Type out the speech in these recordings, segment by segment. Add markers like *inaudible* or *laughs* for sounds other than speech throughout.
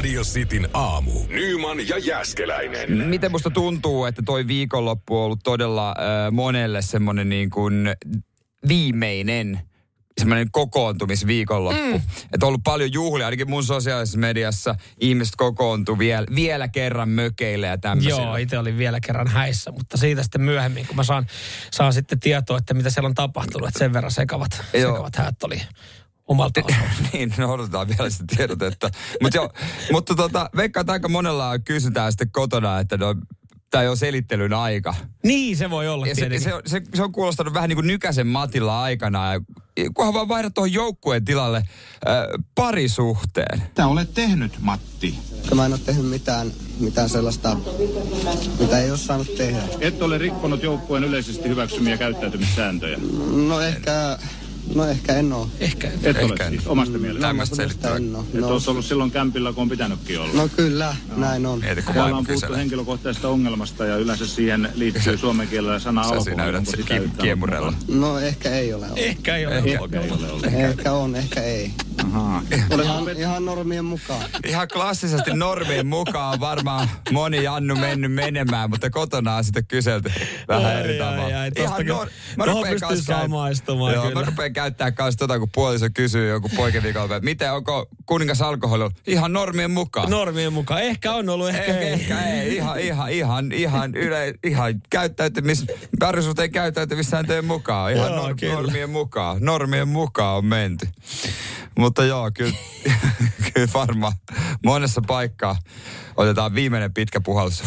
Radio Cityn aamu. Nyman ja Jäskeläinen. Miten musta tuntuu, että toi viikonloppu on ollut todella äh, monelle semmonen niin kuin viimeinen semmoinen kokoontumisviikonloppu. Mm. Että on ollut paljon juhlia, ainakin mun sosiaalisessa mediassa ihmiset kokoontu vielä, vielä kerran mökeille ja tämmöisillä. Joo, itse olin vielä kerran häissä, mutta siitä sitten myöhemmin, kun mä saan, saan sitten tietoa, että mitä siellä on tapahtunut, että sen verran sekavat, Joo. sekavat häät oli omalta osalta. *laughs* niin, no odotetaan vielä sitä tiedotetta. Mut jo, mutta tota, veikkaan, että aika monella kysytään sitten kotona, että no, tämä on selittelyn aika. Niin, se voi olla Ja se, se, on- se, se, on kuulostanut vähän niin kuin Nykäsen Matilla aikana. Ja kunhan vaan vaihdat tuohon joukkueen tilalle äh, parisuhteen. Mitä olet tehnyt, Matti? Mä en ole tehnyt mitään, mitään sellaista, mitä ei ole saanut tehdä. Et ole rikkonut joukkueen yleisesti hyväksymiä käyttäytymissääntöjä. No ehkä, no ehkä en ole. Ehkä. Et Ehkä ole siis omasta mielestä. Tämmöistä selittelyä. En. Et No, ole ollut silloin kämpillä, kun on pitänytkin olla. no kyllä, näin on. Mieti, kun Täällä vaimo on puhuttu kyselee. henkilökohtaisesta ongelmasta ja yleensä siihen liittyy suomen kielellä sana Sä alkoholi. siinä yrität Onko se kiemurella. No ehkä ei ole. ollut. Ehkä ei ole. Ehkä. Ehkä ei ole ollut. Ehkä on, ehkä ei. Ahaa. Ihan, ihan normien mukaan. Ihan klassisesti normien mukaan varmaan moni Jannu mennyt menemään, mutta kotona on sitten kyselty vähän eri ai, tavalla. tostakin- mä rupean samaistumaan Joo, kyllä. mä rupean käyttää kanssa tota, kun puoliso kysyy joku poikeviikolla, että miten onko kuningas alkoholi ollut? Ihan normien mukaan. Normien mukaan. Ehkä on ollut, ehkä, Ehkä, ei. ehkä ei. Ihan, ihan, ihan, ihan, yle, ihan käyttäytymis, parisuhteen käyttäytymissääntöjen mukaan. Ihan Joo, nor, kyllä. normien mukaan. Normien mukaan on menty. Mutta joo, kyllä, *laughs* kyllä varmaan monessa paikkaa otetaan viimeinen pitkä puhallus.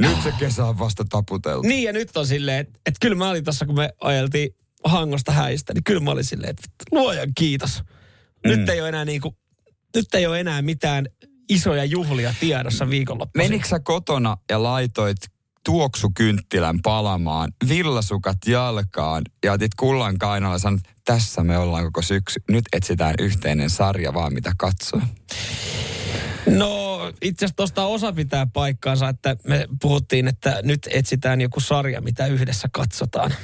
Nyt se kesä on vasta taputeltu. Niin ja nyt on silleen, että et kyllä mä olin tossa, kun me ajeltiin Hangosta häistä, niin kyllä mä olin silleen, että luojan kiitos. Nyt ei ole enää niinku, nyt ei ole enää mitään isoja juhlia tiedossa viikonloppuisin. Menikö sä kotona ja laitoit tuoksukynttilän palamaan, villasukat jalkaan ja otit kullan kainalla ja sanoit, tässä me ollaan koko syksy. Nyt etsitään yhteinen sarja vaan mitä katsoa. No itse asiassa tuosta osa pitää paikkaansa, että me puhuttiin, että nyt etsitään joku sarja, mitä yhdessä katsotaan.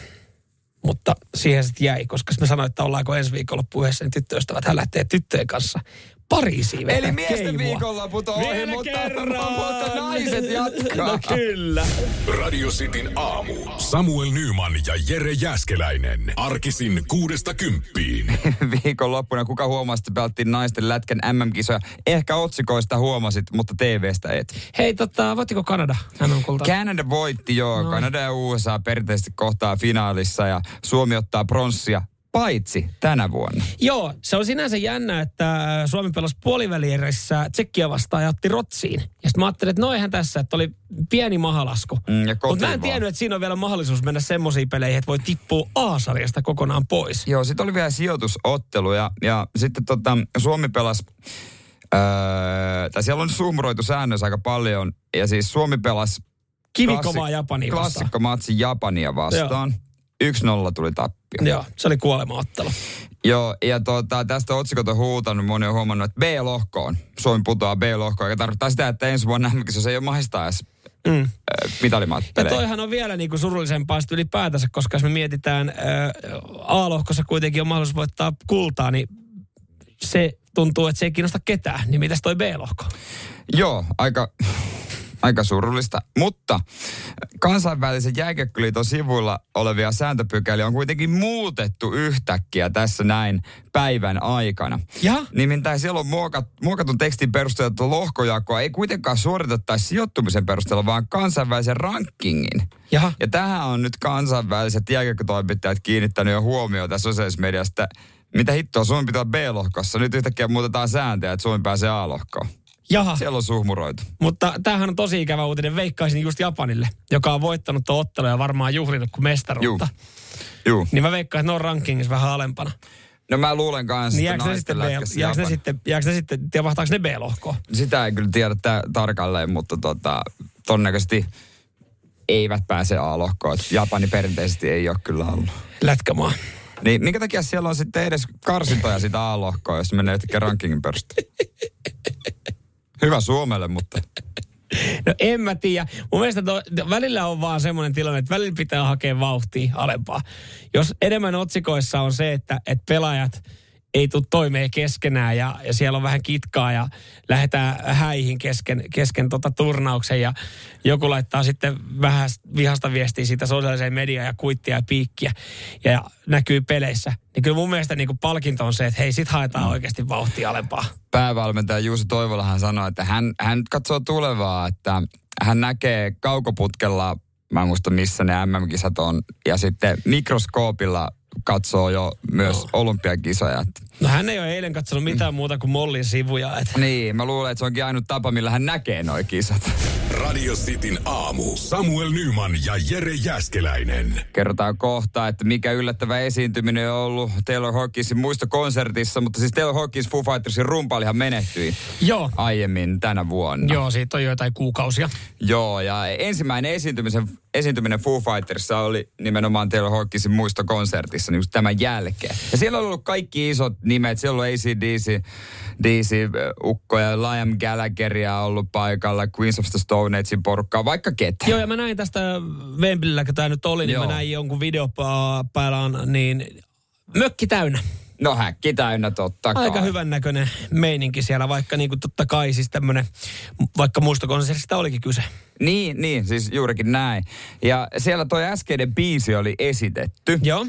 Mutta siihen sitten jäi, koska me sanoin, että ollaanko ensi viikonloppu yhdessä, niin tyttöystävät hän lähtee tyttöjen kanssa Pariisiin. vetää Eli miesten keimua. viikonloput on ohi, mutta, kerran! mutta naiset jatkaa. No kyllä. Radio Cityn aamu. Samuel Nyman ja Jere Jäskeläinen. Arkisin kuudesta kymppiin. *laughs* Viikonloppuna kuka huomasi, että pelattiin naisten lätkän MM-kisoja? Ehkä otsikoista huomasit, mutta TVstä et. Hei, tota, voittiko Kanada? Hän on kulta. Kanada voitti joo. No. Kanada ja USA perinteisesti kohtaa finaalissa ja Suomi ottaa pronssia paitsi tänä vuonna. Joo, se on sinänsä jännä, että Suomi pelasi puolivälierissä Tsekkiä vastaan ja otti Rotsiin. Ja sitten mä ajattelin, että no eihän tässä, että oli pieni mahalasku. Mm, Mutta mä en tiennyt, että siinä on vielä mahdollisuus mennä semmoisiin peleihin, että voi tippua A-sarjasta kokonaan pois. Joo, sitten oli vielä sijoitusottelu ja, ja sitten tota, Suomi pelasi, öö, tai siellä on sumroitu säännössä aika paljon, ja siis Suomi pelasi Kivikovaa Japania vastaan. klassikkomatsi Japania vastaan. 1-0 tuli tappio. Joo, se oli kuolemaottelu. Joo, ja tota, tästä otsikot on huutanut, moni on huomannut, että B-lohkoon. Suomi putoaa B-lohkoon, joka tarkoittaa sitä, että ensi vuonna se ei ole mahdollista edes Mm. äh, Ja toihan on vielä niin kuin surullisempaa sit ylipäätänsä, koska jos me mietitään, ää, A-lohkossa kuitenkin on mahdollisuus voittaa kultaa, niin se tuntuu, että se ei kiinnosta ketään. Niin mitäs toi B-lohko? Joo, aika, aika surullista. Mutta kansainvälisen jääkiekkoliiton sivuilla olevia sääntöpykäliä on kuitenkin muutettu yhtäkkiä tässä näin päivän aikana. Ja? Nimittäin siellä on muokat, muokatun tekstin perusteella, että lohkojakoa ei kuitenkaan suoritettaisi sijoittumisen perusteella, vaan kansainvälisen rankingin. Jaha. Ja tähän on nyt kansainväliset jääkiekkotoimittajat kiinnittänyt jo huomiota sosiaalisessa mediassa, mitä hittoa, Suomi pitää B-lohkossa. Nyt yhtäkkiä muutetaan sääntöjä, että Suomi pääsee A-lohkoon. Jaha. Siellä on suhmuroitu. Mutta tämähän on tosi ikävä uutinen. Veikkaisin just Japanille, joka on voittanut tuon ottelun ja varmaan juhlinut kuin mestaruutta. Juu. Niin mä veikkaan, että ne on rankingissa vähän alempana. No mä luulen kanssa, Niin että jääkö ne sitten, B, jääkö ne sitten, jääkö ne sitten, tiedä vahtaako ne B-lohkoon? Sitä ei kyllä tiedä tä- tarkalleen, mutta tota, todennäköisesti eivät pääse A-lohkoon. Japani perinteisesti ei ole kyllä ollut. Lätkämaa. Niin minkä takia siellä on sitten edes karsintoja sitä A-lohkoa, jos menee yhtäkkiä rankingin perusteella? *laughs* Hyvä Suomelle, mutta... *laughs* No en mä tiedä. Mun mielestä to, välillä on vaan semmoinen tilanne, että välillä pitää hakea vauhtia alempaa. Jos enemmän otsikoissa on se, että, että pelaajat ei tule toimeen keskenään ja, ja siellä on vähän kitkaa ja lähdetään häihin kesken, kesken tota turnauksen ja joku laittaa sitten vähän vihasta viestiä siitä sosiaaliseen mediaan ja kuittia ja piikkiä ja näkyy peleissä. Niin kyllä mun mielestä niin kuin palkinto on se, että hei sit haetaan oikeasti vauhtia alempaa. päävalmentaja Juuso Toivolahan sanoi, että hän, hän katsoo tulevaa, että hän näkee kaukoputkella, mä en muista missä ne MM-kisat on, ja sitten mikroskoopilla katsoo jo myös Joo. olympiakisoja. No hän ei ole eilen katsonut mitään muuta kuin Mollin sivuja. Et. Niin, mä luulen, että se onkin ainut tapa, millä hän näkee noi kisat. Radio Cityn aamu. Samuel Nyman ja Jere Jäskeläinen. Kerrotaan kohta, että mikä yllättävä esiintyminen on ollut Taylor Hawkinsin muistokonsertissa, mutta siis Taylor Hawkins Foo Fightersin rumpailihan menehtyi Joo. aiemmin tänä vuonna. Joo, siitä on joitain kuukausia. Joo, ja ensimmäinen esiintymisen, esiintyminen Foo Fightersissa oli nimenomaan Taylor Hawkinsin muistokonsertissa niin tämän jälkeen. Ja siellä on ollut kaikki isot nimet, siellä on ollut ACDC, DC, Ukko ja Liam Gallagheria ollut paikalla, Queens of the Stone Agein porukkaa, vaikka ketä. Joo, ja mä näin tästä Wembleyllä, kun tämä nyt oli, niin Joo. mä näin jonkun video niin mökki täynnä. No häkki täynnä totta kai. Aika hyvän näköinen meininki siellä, vaikka niin kuin totta kai siis tämmönen, vaikka muistokonsertista olikin kyse. Niin, niin, siis juurikin näin. Ja siellä toi äskeinen biisi oli esitetty. Joo.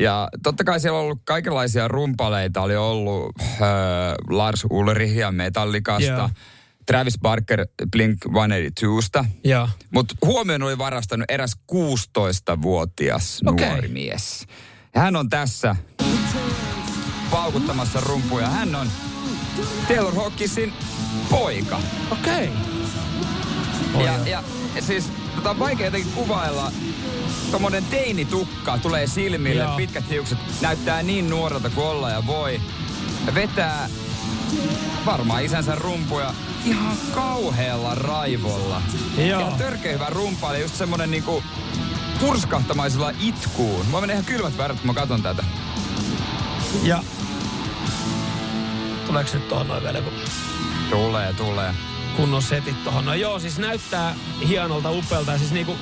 Ja totta kai siellä on ollut kaikenlaisia rumpaleita. Oli ollut äh, Lars Ulrichia Metallicasta, Joo. Travis Barker Blink 182sta. Joo. Mutta huomioon oli varastanut eräs 16-vuotias Okei. nuori mies. Hän on tässä paukuttamassa rumpuja. Hän on Taylor Hawkinsin poika. Okei. Ja, ja siis tota on vaikea jotenkin kuvailla. Tommonen teinitukka tulee silmille, Joo. pitkät hiukset, näyttää niin nuorelta kuin olla ja voi. Vetää varmaan isänsä rumpuja ihan kauhealla raivolla. Joo. Ja törkeä hyvä rumpaili, just semmonen niinku purskahtamaisella itkuun. Mä menen ihan kylmät väärät, kun mä katon tätä. Ja tuleeko nyt tuohon noin vielä joku Tulee, tulee. kunnon setit tuohon? No joo, siis näyttää hienolta, upealta ja siis niinku...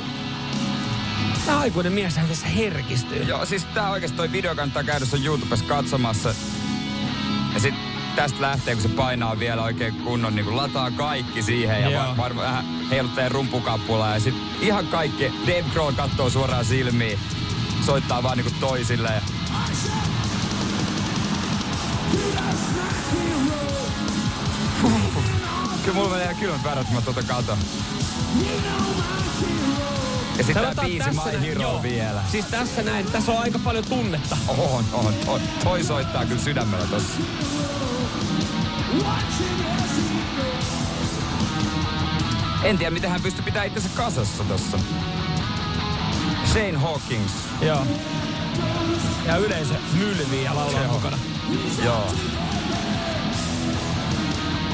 Tämä aikuinen mies tässä herkistyy. Joo, siis tää oikeesti toi video kannattaa käydä sun YouTubessa katsomassa. Ja sit tästä lähtee, kun se painaa vielä oikein kunnon, niin kun lataa kaikki siihen ja Joo. var, varmaan vähän heiluttaa rumpukappulaa. Ja sit ihan kaikki, Dave Grohl kattoo suoraan silmiin, soittaa vaan niinku toisille. Ja... Kyllä mulla menee kylmät väärät, kun mä tuota katon. Ja sitten tää Sanotaan biisi My Hero joo. vielä. Siis tässä näin, tässä on aika paljon tunnetta. On, on, on. Toi soittaa kyllä sydämellä tossa. En tiedä, miten hän pystyy pitämään itsensä kasassa tossa. Shane Hawkins. Joo. Ja yleisö mylvii ja laulaa Joo. mukana. Joo.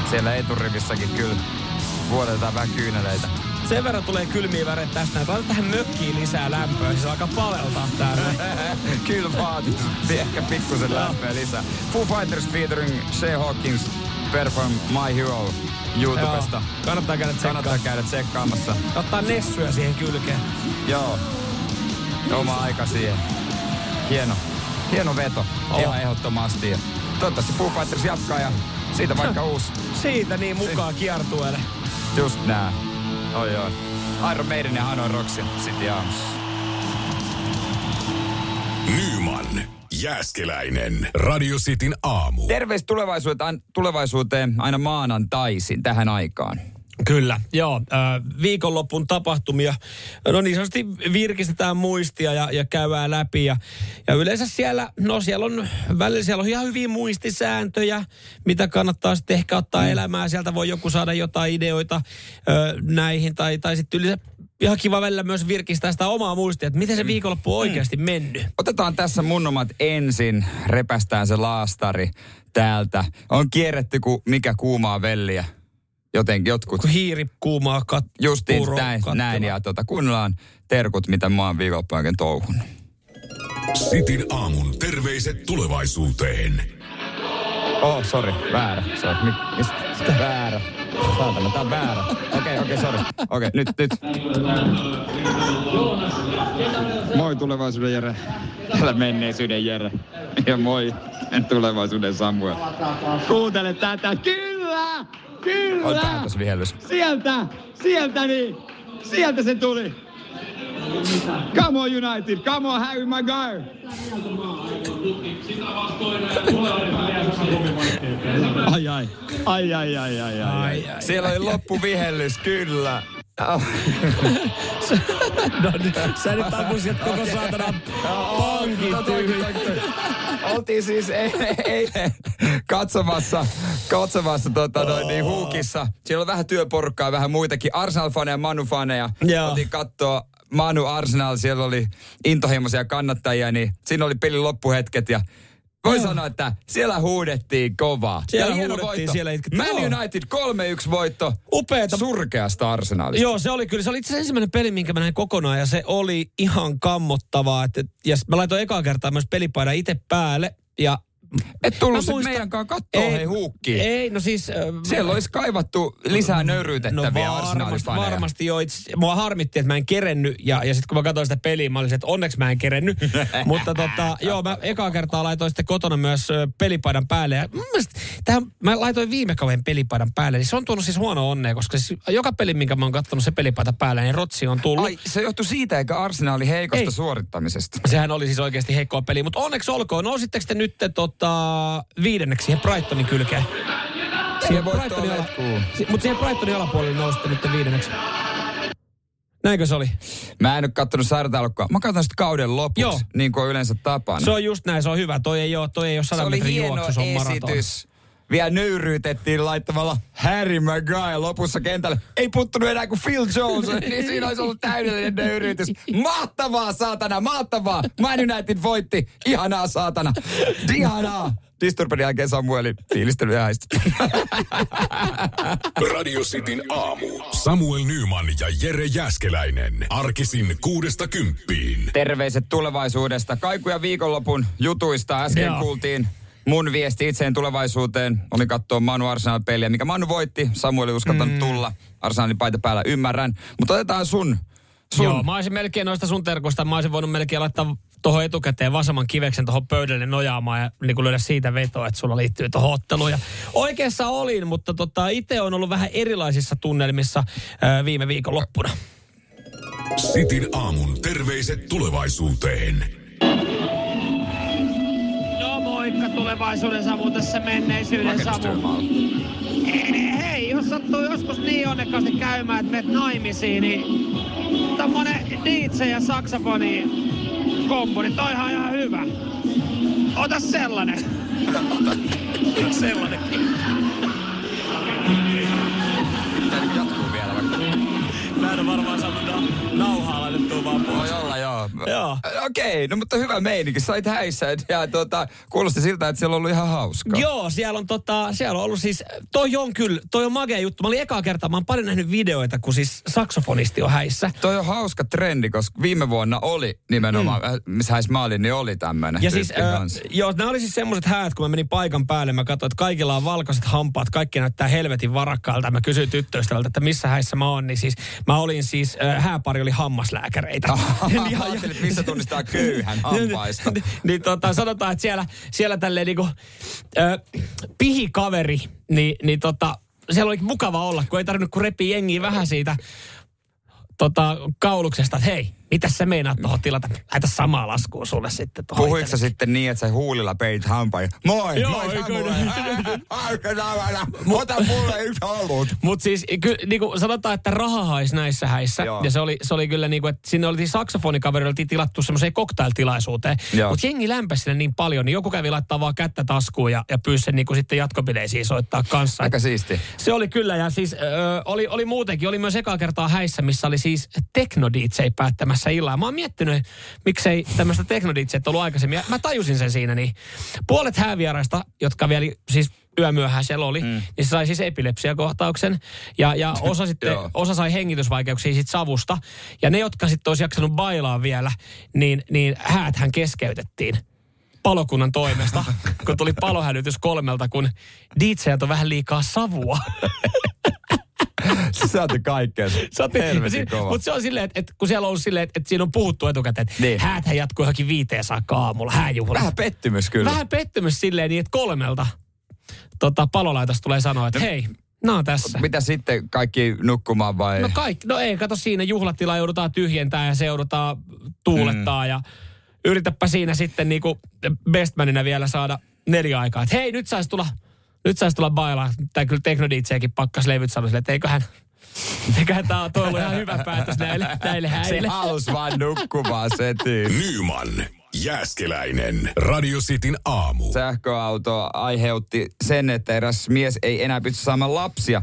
Siellä eturivissäkin kyllä vuodetaan vähän kyyneleitä. Sen verran tulee kylmiä väreitä tästä. näin. Tähän mökkiin lisää lämpöä, siis alkaa paleltaa tää näin. *laughs* kyllä vaatii ehkä pikkusen lämpöä lisää. Foo Fighters featuring Shane Hawkins perform My Hero YouTubesta. Joo. Kannattaa käydä Kannattaa tsekkaa. käydä tsekkaamassa. Ottaa nessuja siihen kylkeen. Joo. Oma aika siihen. Hieno. Hieno veto. Oh. Ihan ehdottomasti. Ja toivottavasti Foo Fighters jatkaa ja siitä vaikka uusi. Siitä niin mukaan kiertueelle. Just nää. Oi oi. Iron Maiden ja Hanoi Rocksia. Sitten aamussa. Nyman, Jääskeläinen. Radio Cityn aamu. Terveys tulevaisuuteen, tulevaisuuteen aina maanantaisin tähän aikaan. Kyllä, joo. Äh, viikonlopun tapahtumia, no niin sanotusti virkistetään muistia ja, ja käydään läpi. Ja, ja yleensä siellä, no siellä on, välillä siellä on ihan hyviä muistisääntöjä, mitä kannattaa sitten ehkä ottaa mm. elämään. Sieltä voi joku saada jotain ideoita ö, näihin, tai, tai sitten yleensä ihan kiva välillä myös virkistää sitä omaa muistia, että miten se viikonloppu on oikeasti mennyt. Otetaan tässä mun omat ensin. Repästään se laastari täältä. On kierretty kuin mikä kuumaa velliä. Jotenkin jotkut. Kun hiiri kuumaa kat... Justiin puuro näin, näin ja tota, kuunnellaan terkut, mitä mä oon viikonloppujen oikein touhunut. Sitin aamun terveiset tulevaisuuteen. Oh, sorry, väärä. Sorry. Mi- mistä? Sitä? Väärä. Saatana, tää on väärä. Okei, okay, okei, okay, sorry. Okei, okay, nyt, nyt. Moi tulevaisuuden Jere. Täällä menneisyyden Jere. Ja moi tulevaisuuden Samuel. Kuuntele tätä. Kyllä! Kyllä! Oi päätösvihellys. Sieltä! Sieltä niin! Sieltä se tuli! Come on United! Come on Harry Maguire! Ai ai. Ai ai ai ai ai. ai. Ai, ai. Siellä oli loppuvihellys, kyllä. Oh. *laughs* No, niin, sä nyt ammusit koko saatana pankin. Oltiin siis eilen, eilen katsomassa, katsomassa tota, noin, niin, huukissa. Siellä on vähän työporukkaa, vähän muitakin. Arsenal-faneja, Manu-faneja. Joo. Oltiin katsoa Manu Arsenal, siellä oli intohimoisia kannattajia, niin siinä oli pelin loppuhetket ja voi sanoa, että siellä huudettiin kovaa. Siellä ja hieno huudettiin, voitto. siellä itkettiin. Man. United 3-1 voitto. Upeeta. Surkeasta Arsenalista. Joo, se oli kyllä. Se oli itse asiassa ensimmäinen peli, minkä mä näin kokonaan ja se oli ihan kammottavaa. Että, ja mä laitoin ekaa kertaa myös pelipaidan itse päälle ja Et tullut Mä sit muistan- meidän kanssa kattoo hei huukkiin. Ei, no siis... äh, Siellä olisi kaivattu lisää nöyryytettäviä No varmasti, varmasti jo. Itse, mua harmitti, että mä en kerennyt. Ja, ja sitten kun mä katsoin sitä peliä, mä olisin, että onneksi mä en kerennyt. *laughs* Mutta tota, joo, mä ekaa kertaa laitoin sitten kotona myös pelipaidan päälle. Ja mun mielestä, tähän, mä laitoin viime kauden pelipaidan päälle. Niin se on tuonut siis huono onnea, koska siis joka peli, minkä mä oon kattonut se pelipaita päälle, niin Rotsi on tullut. Ai, se johtui siitä, eikä Arsenali heikosta Ei. suorittamisesta. Sehän oli siis oikeasti heikkoa peli, mutta onneksi olkoon. Nousitteko te nyt tota, viidenneksi siihen Brightonin kylkeen? Siihen Brightonin ala, si, mutta siihen Brightonin alapuolelle nousitte nyt viidenneksi. Näinkö se oli? Mä en ole kattonut sarjataulukkoa. Mä katson sitten kauden lopuksi, Joo. niin kuin yleensä tapana. Se on just näin, se on hyvä. Toi ei ole, toi ei ole se 100 oli metrin hieno juoksu, se on maraton. esitys. Vielä nöyryytettiin laittamalla Harry Maguire lopussa kentälle. Ei puttunut enää kuin Phil Jones, *laughs* niin siinä olisi ollut täydellinen nöyryytys. Mahtavaa, saatana, mahtavaa. Man United voitti. Ihanaa, saatana. Ihanaa. Disturbin jälkeen Samuelin fiilistely häistä. *laughs* Radio Cityn aamu. Samuel Nyman ja Jere Jäskeläinen. Arkisin kuudesta kymppiin. Terveiset tulevaisuudesta. Kaikuja viikonlopun jutuista äsken Joo. kuultiin. Mun viesti itseen tulevaisuuteen oli katsoa Manu Arsenal-peliä, mikä Manu voitti. Samuel ei uskaltanut mm. tulla. Arsenalin paita päällä, ymmärrän. Mutta otetaan sun. sun. Joo, mä olisin melkein noista sun terkoista, mä olisin voinut melkein laittaa tuohon etukäteen vasemman kiveksen tuohon pöydälle nojaamaan ja niin kuin löydä siitä vetoa, että sulla liittyy tuohon otteluun. Ja oikeassa olin, mutta tota, itse on ollut vähän erilaisissa tunnelmissa ää, viime viikon loppuna. Sitin aamun terveiset tulevaisuuteen. Tulevaisuuden Samu tässä menneisyyden Samu. Hei, jos sattuu joskus niin onnekkaasti käymään, että menet naimisiin, niin tommonen DJ ja saksofoni kombo, niin toihan ihan hyvä. Ota sellainen. Sellainenkin. Jatkuu vielä vaikka. Mä en varmaan saanut nauhaa laitettua vaan pois. Voi olla, joo. Joo. Okei, no mutta hyvä meininki. Sait häissä ja tuota, kuulosti siltä, että siellä on ollut ihan hauskaa. Joo, siellä on, tota, siellä on ollut siis, toi on kyllä, toi on magea juttu. Mä olin ekaa kertaa, mä oon paljon nähnyt videoita, kun siis saksofonisti on häissä. Toi on hauska trendi, koska viime vuonna oli nimenomaan, mm. missä häissä mä olin, niin oli tämmöinen Ja siis, äh, joo, nämä oli siis semmoiset häät, kun mä menin paikan päälle, mä katsoin, että kaikilla on valkoiset hampaat, kaikki näyttää helvetin varakkailta. Mä kysyin tyttöystävältä, että missä häissä mä oon, niin siis mä olin siis, äh, hääpari oli hammaslääkäreitä. *laughs* Mä ajattelin, että missä tunnistaa köyhän hampaista. niin, niin tota, sanotaan, että siellä, siellä tälleen niinku, ö, pihikaveri, niin, niin tota, siellä oli mukava olla, kun ei tarvinnut kun repi jengiä vähän siitä tota, kauluksesta, että hei, mitä sä meinaat tuohon tilata? Laita samaa laskua sulle sitten tuohon. Puhuiko sä sitten niin, että sä huulilla peit hampain? Moi, Joo, moi Samuel. *laughs* Ota mulle yksi olut. Mutta siis ky, niinku sanotaan, että raha haisi näissä häissä. Joo. Ja se oli, se oli kyllä niinku, että sinne oli saksofonikaveri, oltiin tilattu semmoiseen cocktailtilaisuuteen. Joo. Mutta jengi lämpäsi sinne niin paljon, niin joku kävi laittaa vaan kättä taskuun ja, ja pyysi sen niinku sitten jatkopileisiin soittaa kanssa. Aika siisti. Se oli kyllä ja siis ö, oli, oli muutenkin, oli myös ekaa kertaa häissä, missä oli siis tekno päättämässä illaa. Mä oon miettinyt, miksei tämmöistä tekno ollut aikaisemmin. Mä tajusin sen siinä, niin puolet häävieraista, jotka vielä siis yömyöhään siellä oli, mm. niin se sai siis epilepsiakohtauksen. Ja, ja *laughs* osa, sitten, osa sai hengitysvaikeuksia sit savusta. Ja ne, jotka sitten olisi jaksanut bailaa vielä, niin, niin hääthän keskeytettiin palokunnan toimesta, *laughs* kun tuli palohälytys kolmelta, kun DJt on vähän liikaa savua. *laughs* *laughs* Se on, Helvetin kova. mutta se on silleen, että, että kun siellä on ollut silleen, että, että siinä on puhuttu etukäteen, että Niin. hääthän jatkuu johonkin viiteen saakka aamulla, hääjuhlat. Vähän pettymys kyllä. Vähän pettymys silleen niin, että kolmelta tota, palolaitos tulee sanoa, että hei, nää on tässä. Mitä sitten, kaikki nukkumaan vai? No kaikki, no ei, kato siinä juhlatila joudutaan tyhjentää ja se joudutaan tuulettaa mm. ja yritäpä siinä sitten niinku bestmanina vielä saada neljä aikaa. Että hei, nyt saisi tulla, nyt saisi tulla bailaa. Tai kyllä Tekno DJkin pakkas levyt sanoi sille, että eiköhän, eiköhän tää on ollut ihan hyvä päätös näille, näille se häille. halus vaan nukkumaan setiin. Nyman, Jääskeläinen, Radio Cityn aamu. Sähköauto aiheutti sen, että eräs mies ei enää pysty saamaan lapsia.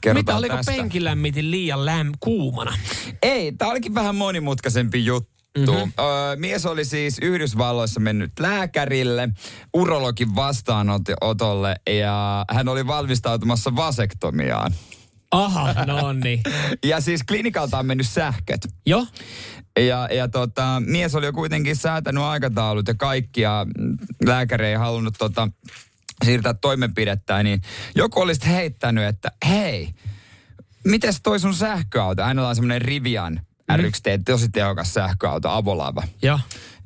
Kerrotaan Mitä, oliko tästä. penkin lämmitin liian läm kuumana? Ei, tämä olikin vähän monimutkaisempi juttu. Mm-hmm. Öö, mies oli siis Yhdysvalloissa mennyt lääkärille, urologin vastaanotolle ja hän oli valmistautumassa vasektomiaan. Aha, no niin. *laughs* Ja siis klinikalta on mennyt sähköt. Joo, Ja, ja tota, mies oli jo kuitenkin säätänyt aikataulut ja kaikki ja mm, lääkäri ei halunnut tota, siirtää toimenpidettä, niin joku olisi heittänyt, että hei, mites toi sun sähköauto? Hänellä on semmoinen Rivian R1T, tosi tehokas sähköauto, avolava. joo.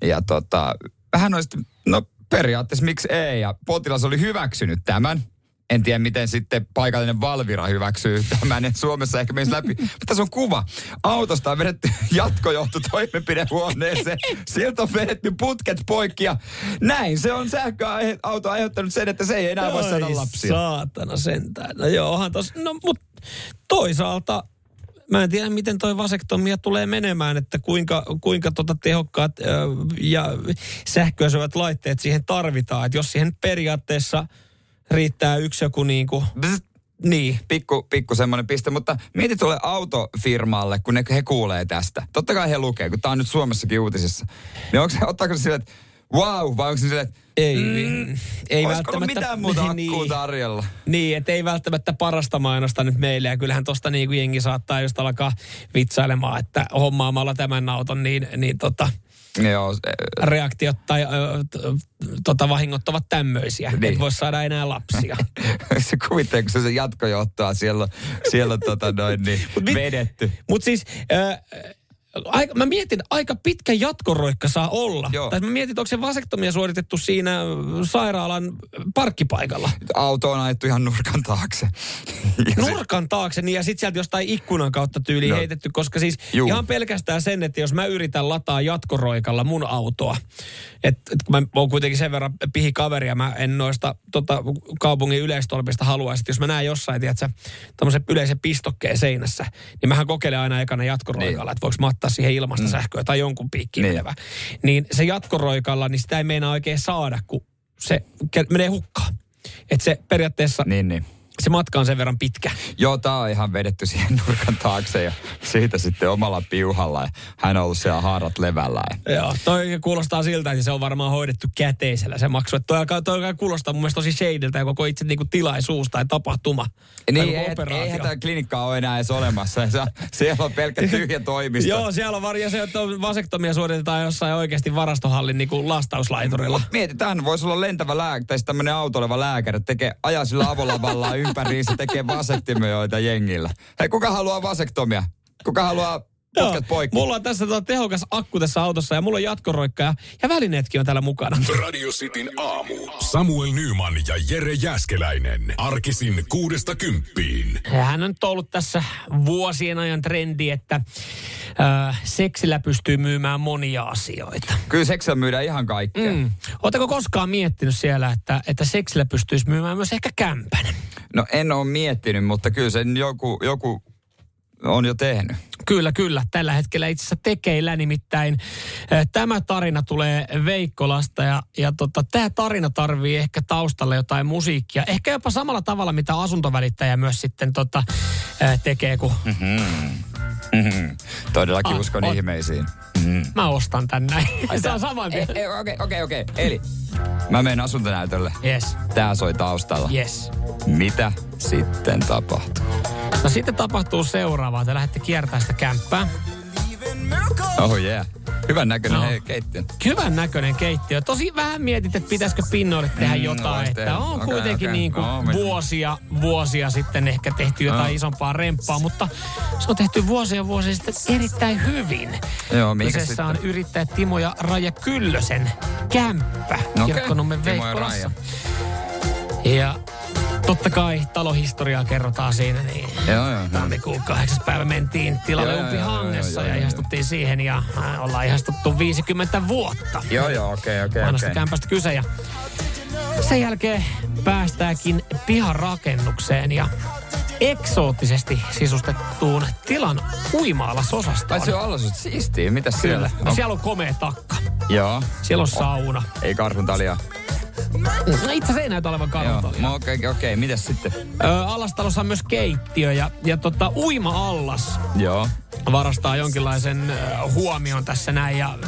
Ja tota, hän olisi, no periaatteessa miksi ei, ja potilas oli hyväksynyt tämän. En tiedä, miten sitten paikallinen Valvira hyväksyy *laughs* tämän. Et Suomessa ehkä menisi läpi. *laughs* Mutta tässä on kuva. Autosta on vedetty *laughs* jatkojohto toimenpidehuoneeseen. Sieltä on vedetty putket poikki ja näin se on sähköauto aiheuttanut sen, että se ei enää voi saada lapsia. saatana sentään. No joo, onhan tos, no mut toisaalta mä en tiedä, miten toi vasektomia tulee menemään, että kuinka, kuinka tota tehokkaat ö, ja sähköä syövät laitteet siihen tarvitaan. Että jos siihen periaatteessa riittää yksi joku niinku, Bzzt. niin, pikku, pikku semmoinen piste, mutta mieti tuolle autofirmalle, kun ne, he kuulee tästä. Totta kai he lukee, kun tämä on nyt Suomessakin uutisissa. Niin onko se, ottaako se silleen, että wow, vai onko se silleen, ei, mm, ei ollut mitään muuta niin, tarjolla? niin, että ei välttämättä parasta mainosta nyt meille. Ja kyllähän tosta niin kuin jengi saattaa just alkaa vitsailemaan, että hommaamalla tämän auton, niin, niin tota, Joo, reaktiot tai ö, tota, vahingot ovat tämmöisiä. Niin. Niin. Et voi saada enää lapsia. *laughs* se kuvitteeko se se jatkojohtoa siellä, siellä tota noin niin mit- vedetty. Mutta siis... Ö, Aika, mä mietin, aika pitkä jatkoroikka saa olla. Joo. Tai mä mietin, että onko se vasektomia suoritettu siinä sairaalan parkkipaikalla. Auto on ajettu ihan nurkan taakse. Nurkan taakse niin ja sitten sieltä jostain ikkunan kautta tyyliin Joo. heitetty, koska siis Juu. ihan pelkästään sen, että jos mä yritän lataa jatkoroikalla mun autoa, että et kun mä oon kuitenkin sen verran pihi kaveri ja mä en noista tota, kaupungin yleistolpista haluaisi, että jos mä näen jossain, tiedätkö, tämmöisen yleisen pistokkeen seinässä, niin mähän kokeilen aina ekana jatkoroikalla, että voiko mä ottaa siihen ilmasta sähköä tai jonkun piikkiin Niin. menevä. Niin se jatkoroikalla, niin sitä ei meinaa oikein saada, kun se menee hukkaan. Että se periaatteessa, niin, niin. Se matka on sen verran pitkä. Joo, tää on ihan vedetty siihen nurkan taakse ja siitä sitten omalla piuhalla. Ja hän on ollut siellä haarat levällä. Ja Joo, toi kuulostaa siltä, että se on varmaan hoidettu käteisellä se maksu. Että toi alkaa, toi alkaa kuulostaa mun mielestä tosi shadeltä ja koko itse niinku tilaisuus tai tapahtuma. tai Niin, koko ei, operaatio. eihän tämä klinikkaa ole enää edes olemassa. Se, siellä on pelkkä *laughs* tyhjä toimisto. Joo, siellä on varja se, että on vasektomia suoritetaan jossain oikeasti varastohallin niinku lastauslaiturilla. Mietitään, voisi olla lentävä lääkäri tai tämmöinen autoleva lääkäri, tekee, ajaa sillä avolavalla *laughs* ympäriinsä, tekee vasektomioita jengillä. Hei, kuka haluaa vasektomia? Kuka haluaa putket poikki? Mulla on tässä tota tehokas akku tässä autossa ja mulla on jatkoroikka ja, ja välineetkin on täällä mukana. Radio Cityn aamu. Samuel Nyman ja Jere Jäskeläinen. Arkisin kuudesta kymppiin. Ja Hän on nyt ollut tässä vuosien ajan trendi, että äh, seksillä pystyy myymään monia asioita. Kyllä seksillä myydään ihan kaikkea. Mm. Mm. Oletteko koskaan miettinyt siellä, että, että seksillä pystyisi myymään myös ehkä kämpän? No en ole miettinyt, mutta kyllä sen joku, joku on jo tehnyt. Kyllä, kyllä. Tällä hetkellä itse asiassa tekeillä nimittäin tämä tarina tulee Veikkolasta ja, ja tota, tämä tarina tarvii ehkä taustalle jotain musiikkia. Ehkä jopa samalla tavalla, mitä asuntovälittäjä myös sitten tota, tekee, kun Mm-hmm. Todellakin Ah, uskon on. ihmeisiin. Mm. mä ostan tän näin. Ai Se on saman Ei, mieltä. ei, Okei, okei, okei. Eli mä menen asuntonäytölle. Yes, Tää soi taustalla. yes. Mitä sitten tapahtuu? No sitten tapahtuu seuraavaa. Te lähdette kiertämään sitä kämppää. Oh yeah. Hyvän näköinen No. keittiö. Hyvän näköinen keittiö. Tosi vähän mietit, että pitäisikö pinnoille tehdä Mm, jotain. Että tehdä. on Okei, kuitenkin okei. niin kuin No, vuosia, vuosia sitten ehkä tehty jotain No. isompaa remppaa, mutta se on tehty vuosia vuosia sitten erittäin hyvin. Joo, minkä Kyseessä sitten? on yrittäjä Timo ja Raija Kyllösen kämppä Okei, Kirkkonummen ja Veikkolassa. Raija. Ja totta kai talohistoriaa kerrotaan siinä, niin Joo, joo. tammikuun kahdeksas päivä mentiin tilalle Joo, joo, Umpi joo, Hangessa joo, ja ihastuttiin siihen ja äh, ollaan ihastuttu 50 vuotta. Joo, joo, okei, okei, Vanhasta okei. kämpästä kyse ja sen jälkeen päästäänkin piharakennukseen ja eksoottisesti sisustettuun tilan Ai uima-alasosastoon. se on alasut siistiä. Kyllä. siellä? No, siellä on komea takka. Joo. Siellä on sauna. Ei karhuntalia. No, itse asiassa ei näytä olevan. No, Okei, okei, okei. Mitäs sitten? Ö, alastalossa on myös keittiö ja, ja tota, uima-allas Joo. varastaa jonkinlaisen ö, huomion tässä näin ja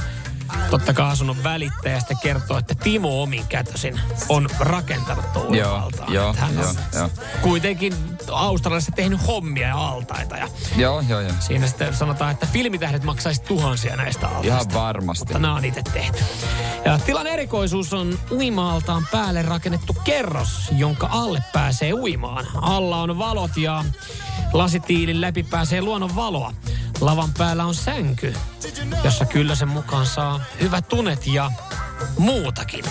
totta kai asunnon välittäjä sitten kertoo, että Timo omin kätösin on rakentanut tuon Joo, altaan. joo, hän joo, on joo. kuitenkin Australiassa tehnyt hommia ja altaita ja Joo, joo, joo. siinä sitten sanotaan, että filmitähdet maksaisi tuhansia näistä altaista. Ihan varmasti. Mutta nämä on itse tehty. Ja tilan erikoisuus on uima-altaan päälle rakennettu kerros, jonka alle pääsee uimaan. Alla on valot ja lasitiilin läpi pääsee luonnon valoa. Lavan päällä on sänky, jossa kyllä sen mukaan saa hyvät tunet ja muutakin.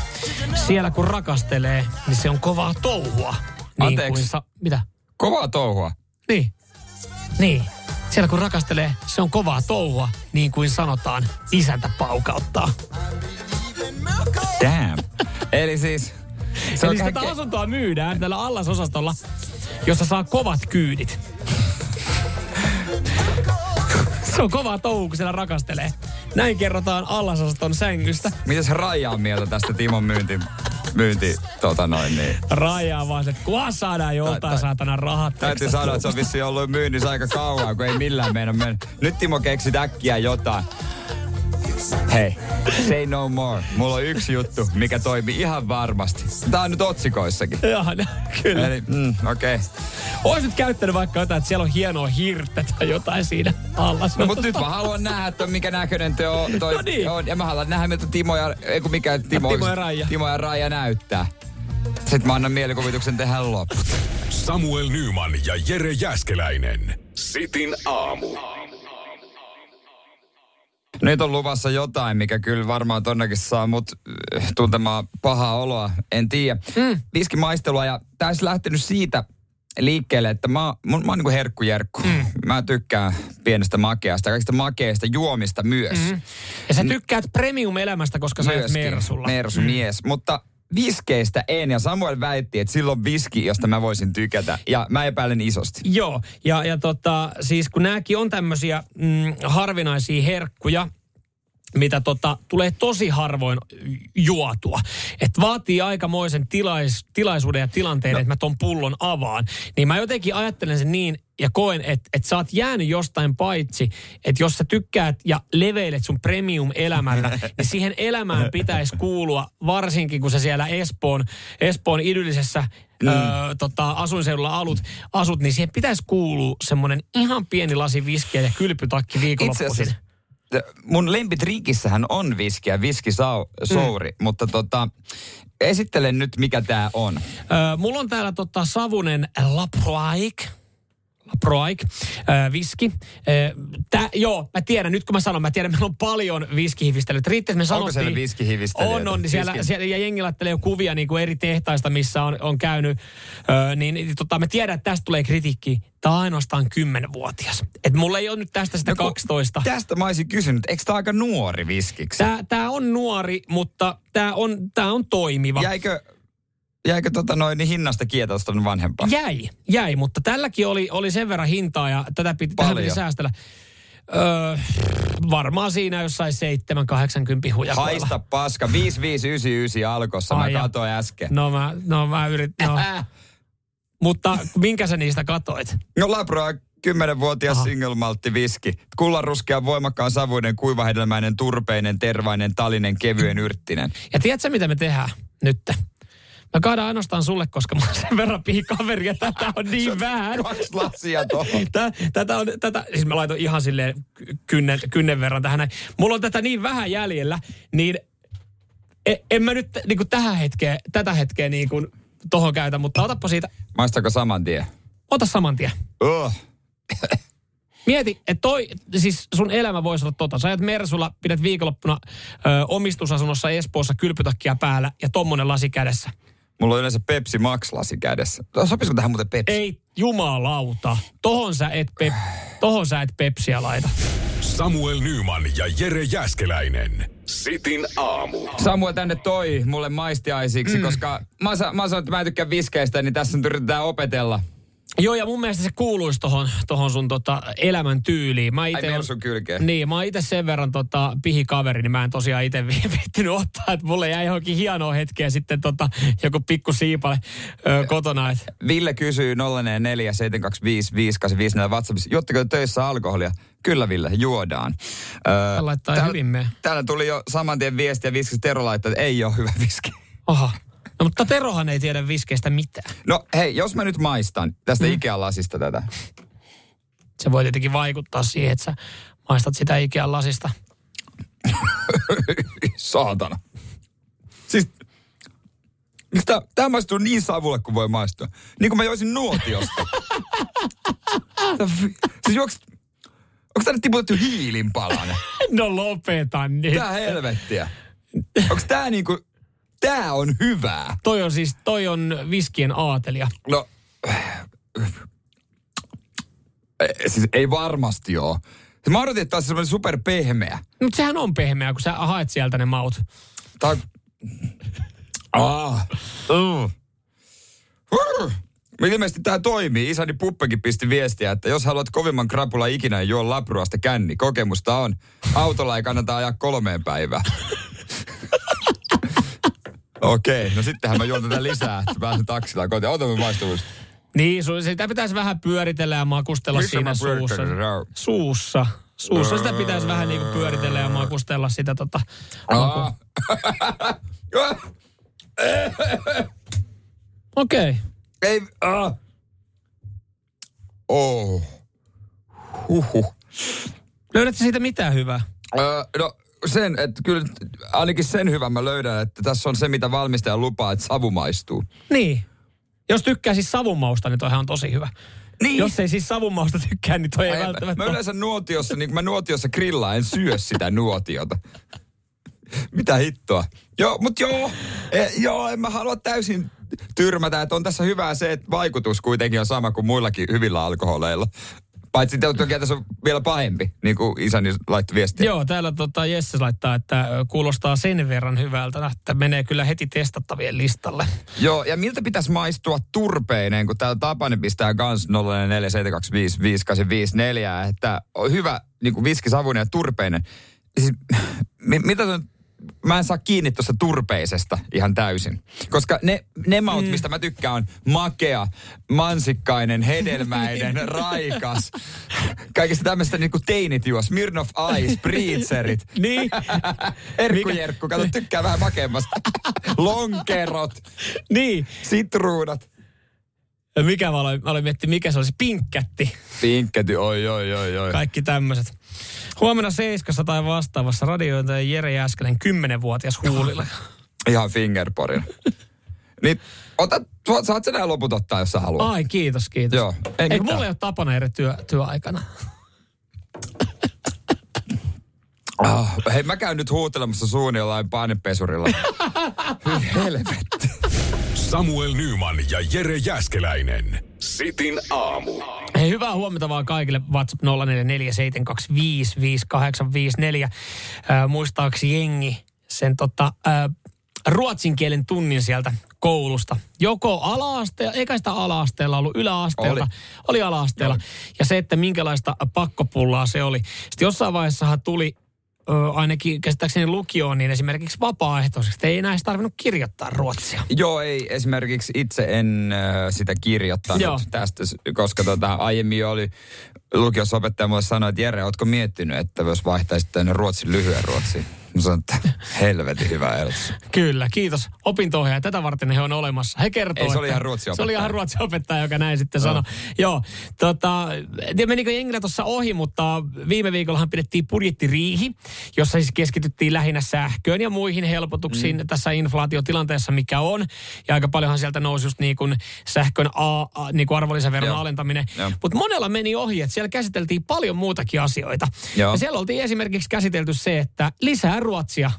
Siellä kun rakastelee, niin se on kovaa touhua. Niin Anteeksi. kuin sa- mitä? Kovaa touhua. Niin. Niin. Siellä kun rakastelee, se on kovaa touhua, niin kuin sanotaan, isäntä paukauttaa. Damn. Eli siis... Se Eli on tätä asuntoa myydään tällä allasosastolla, jossa saa kovat kyydit. Se on kovaa touhu, kun siellä rakastelee. Näin kerrotaan allasosaston sängystä. Mitäs Raija on mieltä tästä Timon myynti, myynti tota noin niin. Rajaa vaan, se, että kunhan saadaan Tai- joltain tai- saatana rahat. Täytyy sanoa, että se on vissiin ollut myynnissä aika kauan, kun ei millään meidän mennä. Nyt Timo keksi äkkiä jotain. Hei, say no more. Mulla on yksi juttu, mikä toimii ihan varmasti. Tää on nyt otsikoissakin. Joo, kyllä. Eli, mm, okei. Okay. Oisit käyttänyt vaikka jotain, että siellä on hienoa hirttä tai jotain siinä alla. No mutta nyt mä haluan nähdä, että mikä näköinen te on, toi No niin. on. Ja mä haluan nähdä, mitä Timo ja, ei kun mikä Timo, Timo ja Raija. Timo ja Raija näyttää. Sitten mä annan mielikuvituksen tehdä loput. Samuel Nyman ja Jere Jäskeläinen. Sitin aamu. Nyt on luvassa jotain, mikä kyllä varmaan tonnekin saa mut äh, tuntemaan pahaa oloa. En tiedä. Mm. Viskimaistelua ja tää olisi lähtenyt siitä liikkeelle, että mä, mun, mä oon niinku herkkujerkku. Mm. Mä tykkään pienestä makeasta, kaikista makeista juomista myös. Mm. Ja sä tykkäät premium-elämästä, koska sä oot. Mersulla. Mersu mies. Mutta viskeistä en. Ja Samuel väitti, että silloin viski, josta mä voisin tykätä. Ja mä epäilen isosti. Joo, ja, ja tota, siis kun nääkin on tämmöisiä mm, harvinaisia herkkuja, mitä tota, tulee tosi harvoin juotua. Että vaatii aikamoisen tilais, tilaisuuden ja tilanteen, no. että mä ton pullon avaan. Niin mä jotenkin ajattelen sen niin ja koen, että, että sä oot jäänyt jostain paitsi, että jos sä tykkäät ja leveilet sun premium-elämällä, *laughs* niin siihen elämään pitäisi kuulua, varsinkin kun sä siellä Espoon, Espoon idyllisessä mm. öö, tota, asuinseudulla alut, asut, niin siihen pitäisi kuulua semmoinen ihan pieni lasi viskiä ja kylpytakki viikonloppuisin. mun lempitriikissähän on viski ja viskisouri, mm. mutta tota, esittele nyt mikä tää on. Öö, mulla on täällä tota savunen Laproaik. Laproaik, öö, viski. Öö, tää, joo, mä tiedän, nyt kun mä sanon, mä tiedän, meillä on paljon viskihivistelyitä. Riitti, että me sanottiin... siellä viskihivistelijöitä? On, on. Niin siellä, siellä, ja jengi laittelee jo kuvia niin kuin eri tehtaista, missä on, on käynyt. Öö, niin, niin tota, me tiedän, että tästä tulee kritiikki. Tämä on ainoastaan 10-vuotias. Et mulla ei ole nyt tästä sitä No kun 12. Tästä mä olisin kysynyt, eikö tää aika nuori viskiksi? Tämä, tämä on nuori, mutta tämä on, tämä on toimiva. Jäikö, jäikö tota noin niin hinnasta kietosta vanhempaa? Jäi, jäi, mutta tälläkin oli, oli sen verran hintaa ja tätä piti, tähän piti säästellä. Öö, varmaan siinä jossain 7-80 hujakoilla. Haista paska, 5599 alkossa, Ai mä katsoin äsken. No mä, no mä yritin, no. Mutta minkä sä niistä katoit? No Labroa 10-vuotias Aha. single maltti viski. Kullanruskea, voimakkaan savuinen, kuivahedelmäinen, turpeinen, tervainen, talinen, kevyen, yrttinen. Ja tiedätkö, mitä me tehdään nyt? Mä kaadan ainoastaan sulle, koska mä oon sen verran pihikaveri ja tätä on niin vähän. Kaksi lasia tuohon. Tä, tätä on, tätä, siis mä laitoin ihan silleen ky- kynnen, kynnen verran tähän näin. Mulla on tätä niin vähän jäljellä, niin en, en mä nyt niin kuin tähän hetkeen, tätä hetkeä niin kuin tohon käytä, mutta otappa siitä, Maistako saman tien? ota saman tien. Oh. Mieti, että toi, siis sun elämä voisi olla tota. Sä ajat Mersulla, pidät viikonloppuna ö, omistusasunnossa Espoossa kylpytakkia päällä ja tommonen lasi kädessä. Mulla on yleensä Pepsi Max-lasi kädessä. Sopisiko tähän muuten Pepsi? Ei jumalauta. Tohon sä et, pep, tohon sä et pepsiä laita. Samuel Nyman ja Jere Jäskeläinen. Sitin aamu. Samuel tänne toi mulle maistiaisiksi, mm. koska mä, sa- mä sanoin, että mä en tykkää viskeistä, niin tässä nyt yritetään opetella. Joo, ja mun mielestä se kuuluisi tohon, tohon sun tota elämän tyyliin. Mä Ai ite, Mersun kylkeen. Niin, mä itse sen verran tota, pihikaveri, niin mä en tosiaan itse vi- *laughs* viittinyt ottaa, että mulle jäi johonkin hienoa hetkeä sitten tota, joku pikku siipale ö, kotona. Et, Ville kysyy 044 725 5854 WhatsAppissa, juotteko te töissä alkoholia? Kyllä Ville, juodaan. Öö, Hän laittaa hyvin me. Täällä tuli jo saman tien viestiä viskasi Tero laittaa, että ei ole hyvä viski. aha. No mutta Terohan ei tiedä viskeistä mitään. No hei, jos mä nyt maistan tästä mm. Ikea-lasista tätä. Se voi tietenkin vaikuttaa siihen, että sä maistat sitä Ikean lasista. *laughs* Saatana. Siis, tää, tää maistuu niin savulle kuin voi maistua? Niin kuin mä joisin nuotiosta. *laughs* Siis juoks, onko tänne tiputettu hiilinpalanen? No lopeta nyt. Tää helvettiä. Onko tää niinku, tää on hyvää? Toi on siis, toi on viskien aatelia. No, siis ei varmasti oo. Siis Mä odotin, että tää semmoinen super pehmeä. Mutta sehän on pehmeä, kun sä haet sieltä ne maut. Tää on... Ah. Uh. Uh. Ilmeisesti tämä toimii. Isäni Puppekin pisti viestiä, että jos haluat kovimman krapula ikinä, niin juo labruasta känni. Kokemusta on. Autolla ei kannata ajaa kolmeen päivään. Okei, no sittenhän mä juon tätä lisää, että pääsen taksilla kotiin. Ota mun maistuvuus. Niin, su- sitä pitäisi vähän pyöritellä ja makustella Missä siinä suussa. Suussa. Suussa sitä pitäisi vähän niin kuin pyöritellä ja makustella sitä tota... maku-. *laughs* Okei. Okay. Ei. Oh. Huhhuh. Löydätkö siitä mitään hyvää? Öö, no sen, että kyllä ainakin sen hyvän mä löydän, että tässä on se, mitä valmistaja lupaa, että savu maistuu. Niin. Jos tykkää siis savumausta, niin toihan on tosi hyvä. Niin. Jos ei siis savumausta tykkää, niin toi ei, Mä, välttämättä mä yleensä nuotiossa, niin mä nuotiossa grillaan, en syö sitä nuotiota. *laughs* Mitä hittoa? Joo, mut joo, e, joo, en mä halua täysin tyrmätä, että on tässä hyvää se, että vaikutus kuitenkin on sama kuin muillakin hyvillä alkoholeilla. Paitsi toki tässä on vielä pahempi, niin kuin isäni laittoi viestiä. Joo, täällä tota Jesse laittaa, että kuulostaa sen verran hyvältä, että menee kyllä heti testattavien listalle. Joo, ja miltä pitäisi maistua turpeinen, kun täällä Tapani pistää kans 047255854, että on hyvä niin kuin viski, savunen ja turpeinen. Siis, *laughs* mi- mitä se on? Mä en saa kiinni tuosta turpeisesta ihan täysin. Koska ne, ne maut, mm. mistä mä tykkään, on makea, mansikkainen, hedelmäinen, *laughs* *laughs* raikas. Kaikista tämmöistä niinku teinit juo. Smirnoff Ice, Breezerit. *laughs* Niin. Erkku Mikä- Jerkku, kato, tykkää vähän makeammasta. Lonkerot, Niin. sitruunat. Ja Mikä mä aloin, mä aloin miettiä, mikä se olisi? Pinkkätti. Pinkkety, oi, oi, oi, oi. Kaikki tämmöiset. Huomenna Seiskassa tai vastaavassa radiointa Jere Jääskelän 10-vuotias huulilla. *laughs* Ihan fingerporina. niin, ota, saat sen nämä loput ottaa, jos sä haluat. Ai, kiitos, kiitos. Joo, ei Eikö mulla ei ole tapana eri työ, työaikana? Oh, *laughs* hei, mä käyn nyt huutelemassa suun jollain painepesurilla. *laughs* Helvetti. Samuel Nyman ja Jere Jäskeläinen. Sitin aamu. Hei, hyvää huomenta vaan kaikille. WhatsApp 0447255854. Äh, muistaakseni jengi sen tota, äh, ruotsin kielen tunnin sieltä koulusta. Joko ala-asteella, eikä sitä ala-asteella ollut yläasteelta, oli, oli ala-asteella. Oli. Ja se, että minkälaista pakkopullaa se oli. Sitten jossain vaiheessa tuli ö, ainakin käsittääkseni lukioon, niin esimerkiksi vapaaehtoisesti ei enää edes tarvinnut kirjoittaa ruotsia. Joo, ei esimerkiksi itse en sitä kirjoittanut Joo. tästä, koska tota, aiemmin oli lukiossa opettaja mulle sanoi, että Jere, ootko miettinyt, että jos vaihtaisit tänne ruotsin lyhyen ruotsiin? Mä sanoin, että helvetin hyvä ehdotus. Kyllä, kiitos. opinto Tätä varten he on olemassa. He kertoo, Ei, se oli ihan ruotsin Se oli opettaja. ihan ruotsin opettaja, joka näin sitten sanoi. Joo, tota, en tiedä menikö jengillä tuossa ohi, mutta viime viikollahan pidettiin budjettiriihi, jossa siis keskityttiin lähinnä sähköön ja muihin helpotuksiin mm. tässä inflaatiotilanteessa, mikä on. Ja aika paljonhan sieltä nousi just niin kuin sähkön A, a, niin kuin arvonlisäveron Joo. alentaminen. Mutta monella meni ohi, että siellä käsiteltiin paljon muutakin asioita. Joo. Ja siellä oltiin esimerkiksi käsitelty se, että lisää ruotsia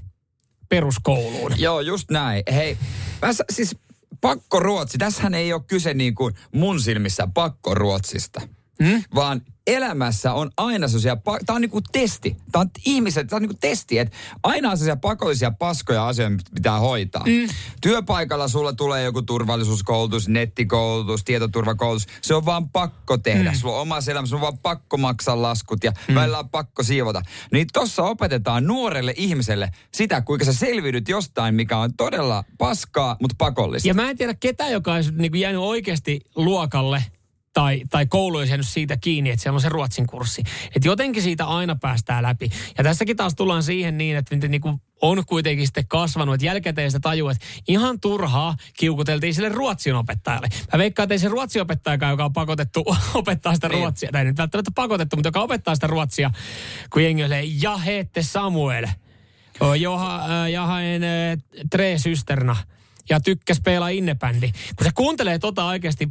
peruskouluun. Joo, just näin. Hei, mä siis pakko ruotsi. Tässähän ei ole kyse niin kuin mun silmissä pakko ruotsista. Hmm? Vaan elämässä on aina sellaisia, tää on niinku testi. Tää on ihmiset, tää on niinku testi, että aina on sellaisia pakollisia paskoja asioita, mitä pitää hoitaa. Mm. Työpaikalla sulla tulee joku turvallisuuskoulutus, nettikoulutus, tietoturvakoulutus. Se on vaan pakko tehdä. Mm. Sulla on oma elämä, sulla on vaan pakko maksaa laskut ja mm. välillä on pakko siivota. Niin tossa opetetaan nuorelle ihmiselle sitä, kuinka sä selviydyt jostain, mikä on todella paskaa, mutta pakollista. Ja mä en tiedä ketään, joka olisi niin jäänyt oikeasti luokalle tai, tai koulu olisi jäänyt siitä kiinni, että siellä on se ruotsin kurssi. Että jotenkin siitä aina päästään läpi. Ja tässäkin taas tullaan siihen niin, että miten niin kuin on kuitenkin sitten kasvanut, että jälkikäteen sitä tajuu, että ihan turhaa kiukuteltiin sille ruotsin opettajalle. Mä veikkaan, että ei se ruotsin opettajakaan, joka on pakotettu *laughs* opettaa sitä Niin. ruotsia, tai ei nyt välttämättä pakotettu, mutta joka opettaa sitä ruotsia, kun jengi silleen, ja hette Samuel. Och jag har, äh, jag har en äh, tre systerna ja tykkäs pelaa innebändi. Kun se kuuntelee tota oikeasti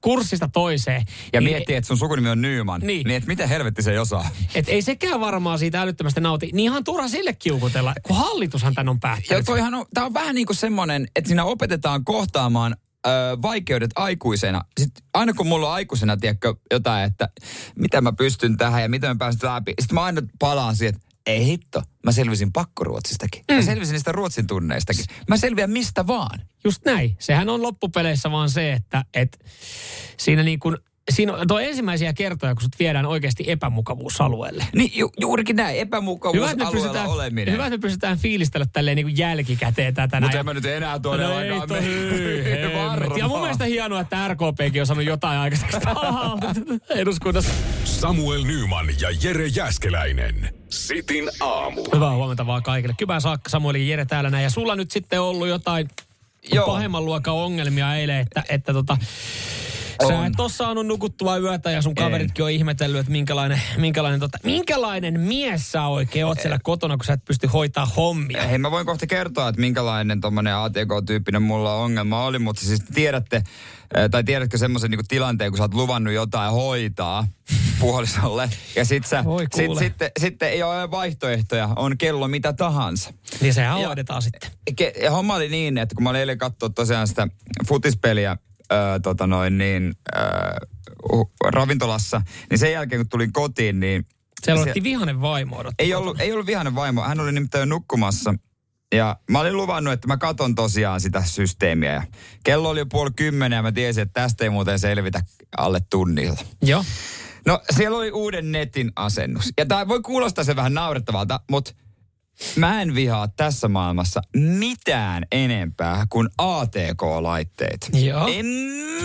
kurssista toiseen. Ja niin miettii, että sun sukunimi on Nyman. Niin. Niin, että miten helvetti se ei osaa. Et ei sekään varmaan siitä älyttömästi nauti. Niin ihan turha sille kiukutella, kun hallitushan tän on Ja päättänyt. toihan on, tää on vähän niin kuin semmoinen, että siinä opetetaan kohtaamaan ö, vaikeudet aikuisena. Sitten aina kun mulla on aikuisena, tiedätkö, jotain, että miten mä pystyn tähän ja miten mä pääsen läpi. Sitten mä aina palaan siihen, että ei hitto, mä selvisin pakkoruotsistakin. Mm. Mä selvisin niistä ruotsin tunneistakin. Mä selviän mistä vaan. Just näin. Sehän on loppupeleissä vaan se, että et siinä niin kuin, siinä on tuo ensimmäisiä kertoja, kun sut viedään oikeasti epämukavuusalueelle. Niin ju, juurikin näin, Hyvä, epämukavuusalueella pystytään, oleminen. hyvä, että me pystytään fiilistellä tälleen niin kuin jälkikäteen tätä. Mutta näin. en mä nyt enää No todellakaan ei toi, hemmetti. *laughs* Varmaan. Ja mun mielestä hienoa, että RKPkin on saanut jotain aikaiseksi *laughs* eduskunnassa. Samuel Nyman ja Jere Jäskeläinen. Sitin aamu. Hyvää huomenta vaan kaikille. Kybää saakka Samueli ja Jere täällä näin. Ja sulla nyt sitten ollut jotain Joo. pahemman luokan ongelmia eilen, että, että tota, Sä On. et ole saanut nukuttua yötä ja sun kaveritkin on ihmetellyt, että minkälainen, minkälainen, tota, minkälainen mies sä oikein oot siellä kotona, kun sä et pysty hoitaa hommia. Hei, mä voin kohta kertoa, että minkälainen tommonen ATK-tyyppinen mulla ongelma oli, mutta siis tiedätte, eh, tai tiedätkö semmoisen niinku tilanteen, kun sä oot luvannut jotain hoitaa *laughs* puolisolle, ja sit, sä, sit, sitten, sitten ei ole vaihtoehtoja, on kello mitä tahansa. Niin Ja- hoidetaan sitten. Ke- Ja homma oli niin, että kun mä olin eilen katsoa tosiaan sitä futispeliä ö, tota noin niin, uh, ravintolassa, niin sen jälkeen kun tulin kotiin, niin Siellä se- vihanen vaimo ei ollut, ei ollut vihainen vaimo. Hän oli nimittäin jo nukkumassa. Ja mä olin luvannut, että mä katon tosiaan sitä systeemiä. Ja kello oli jo puoli kymmenen ja mä tiesin, että tästä ei muuten selvitä alle tunnilla. Joo. No siellä oli uuden netin asennus. Ja tää voi kuulostaa se vähän naurettavalta, mutta mä en vihaa tässä maailmassa mitään enempää kuin ATK-laitteet. Joo. En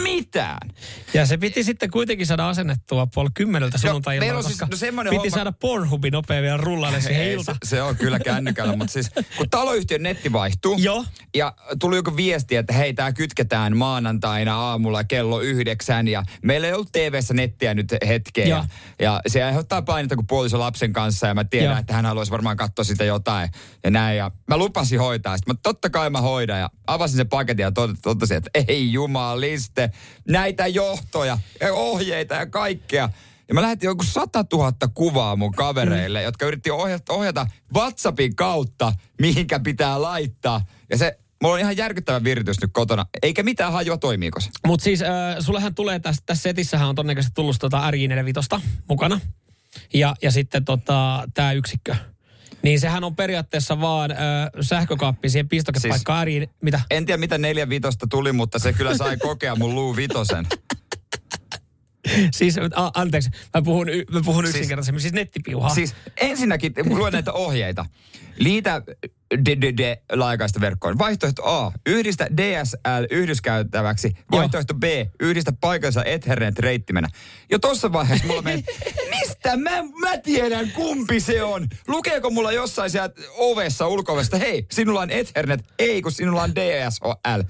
mitään. Ja se piti sitten kuitenkin saada asennettua puoli kymmeneltä sunnuntai on siis- koska no semmoinen piti homma- saada Pornhubin nopea vielä rullaille siihen Ei, ilta. se, se on kyllä kännykällä, mutta siis kun taloyhtiön netti vaihtuu Joo. ja tuli joku viesti, että hei, tämä kytketään maanantaina aamulla kello yhdeksän ja meillä ei ollut TV-ssä nettiä nyt hetkeä Joo. ja, ja se aiheuttaa painetta, kun puoliso lapsen kanssa ja mä tiedän, Joo. että hän haluaisi varmaan katsoa sitä jotain ja näin ja mä lupasin hoitaa. Sitten mä totta kai mä hoidan ja avasin sen paketin ja tot- totesin, että ei jumaliste, näitä johtoja ja ohjeita ja kaikkea. Ja mä lähetin joku 100 000 kuvaa mun kavereille, mm. jotka yritti ohjata, ohjata WhatsAppin kautta, mihinkä pitää laittaa. Ja se, mulla on ihan järkyttävä viritys nyt kotona. Eikä mitään hajua, toimiiko se. Mutta siis äh, sullehan tulee tässä, tässä setissähän on todennäköisesti tullut tota RJ45 mukana. Ja, ja sitten tota, tämä yksikkö. Niin sehän on periaatteessa vaan ö, sähkökaappi siihen pistokepaikkaan siis, Mitä? En tiedä, mitä neljä vitosta tuli, mutta se kyllä sai kokea mun luu vitosen. *laughs* Siis, a, anteeksi, mä puhun, y- mä puhun siis, yksinkertaisemmin, siis nettipiuhaa. Siis ensinnäkin, luen näitä ohjeita. Liitä DDD laajakaista verkkoon. Vaihtoehto A. Yhdistä DSL yhdyskäyttäväksi. Vaihtoehto B. Yhdistä paikansa Ethernet-reittimenä. Jo tuossa vaiheessa mulla meni, mistä mä, mä tiedän kumpi se on? Lukeeko mulla jossain sieltä ovessa, ulkovesta, hei, sinulla on Ethernet, ei kun sinulla on DSL.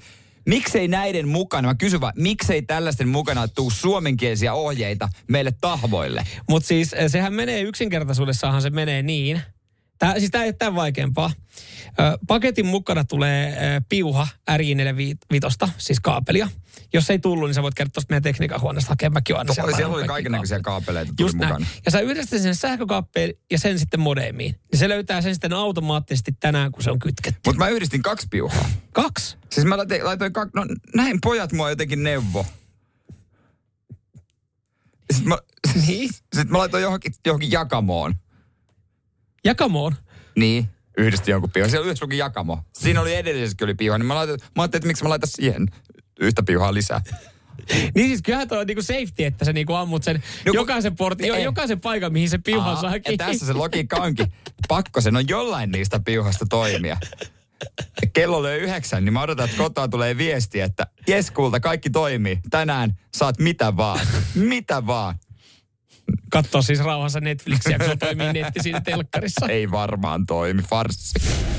Miksei näiden mukana, mä kysyn vaan, miksei tällaisten mukana tuu suomenkielisiä ohjeita meille tahvoille? Mutta siis eh, sehän menee yksinkertaisuudessahan se menee niin, Tää, siis tämä ei ole tämän vaikeampaa. Paketin mukana tulee ö, piuha RJ45, siis kaapelia. Jos ei tullut, niin sä voit käydä tuosta meidän tekniikan huoneesta hakemaan. Mäkin aina siellä, siellä oli kaikenlaisia kaapeleita Just. Näin. Ja sä yhdistät sen sähkökaappeen ja sen sitten modemiin. Niin se löytää sen sitten automaattisesti tänään, kun se on kytketty. Mutta mä yhdistin kaksi piuhaa. Kaksi? Siis mä laitoin, laitoin kaksi, no näin pojat mua jotenkin neuvo. Sitten mä, niin? sitten mä laitoin johonkin, johonkin jakamoon. Jakamoon? Niin, yhdisti jonkun piuhan. Siellä yhdessä luki jakamo. Siinä oli edellisessäkin oli piuha, niin mä, laitoin, mä ajattelin, että miksi mä laitan siihen yhtä piuhaa lisää. *laughs* niin siis kyllähän toi on niinku safety, että sä niinku ammut sen no, jokaisen portin, jo, jokaisen paikan, mihin se piuha saa kiinni. Ja tässä se logiikka onkin. Pakko sen on jollain niistä piuhasta toimia. Kello löi yhdeksän, niin mä odotan, että kotoa tulee viesti, että jes kulta, kaikki toimii. Tänään saat mitä vaan. Mitä vaan. Katso siis rauhassa Netflixiä, kun se toimii netti siinä telkkarissa. Ei varmaan toimi, farssi.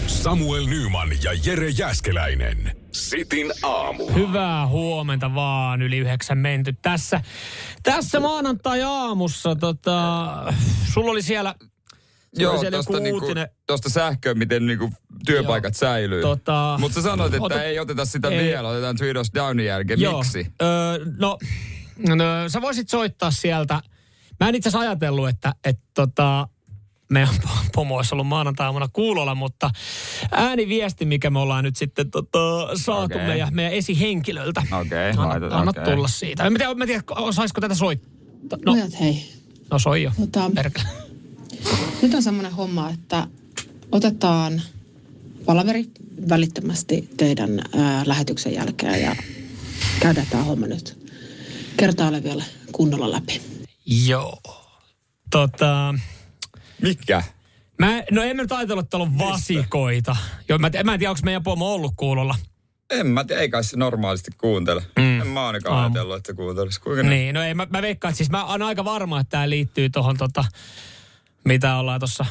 Samuel Nyman ja Jere Jäskeläinen. Sitin aamu. Hyvää huomenta vaan, yli yhdeksän menty. Tässä, tässä maanantai-aamussa, tota, sulla oli siellä Joo, tuosta niinku, tosta sähköä, miten niinku työpaikat Joo. säilyy. Tota, Mutta sä sanoit, että ota, ei oteta sitä ei, vielä, otetaan Three Downin jälkeen. Joo, Miksi? Öö, no, no, sä voisit soittaa sieltä Mä en itse asiassa ajatellut, että, että tota, meidän pomo olisi ollut maanantaina kuulolla, mutta ääniviesti, mikä me ollaan nyt sitten tota, saatu okay. meidän, meidän esihenkilöltä. Okei, okay, anna, anna okay. tulla siitä. En tiedä, mä tiedä osaisiko tätä soittaa. No, Pojat, hei. No soi jo. Mutta, nyt on semmoinen homma, että otetaan palaveri välittömästi teidän ää, lähetyksen jälkeen ja käydään tämä homma nyt kertaalle vielä kunnolla läpi. Joo. Tota... Mikä? Mä, no en mä nyt ajatellut, että on vasikoita. Joo, mä, mä en tiedä, onko meidän pomo ollut kuulolla. En mä tiedä, ei kai se normaalisti kuuntele. Mm. En mä ainakaan Aamu. ajatellut, että se kuuntelisi. Kuinka niin, ne? no ei, mä, mä veikkaan, että siis mä oon aika varma, että tämä liittyy tuohon tota, mitä ollaan tuossa.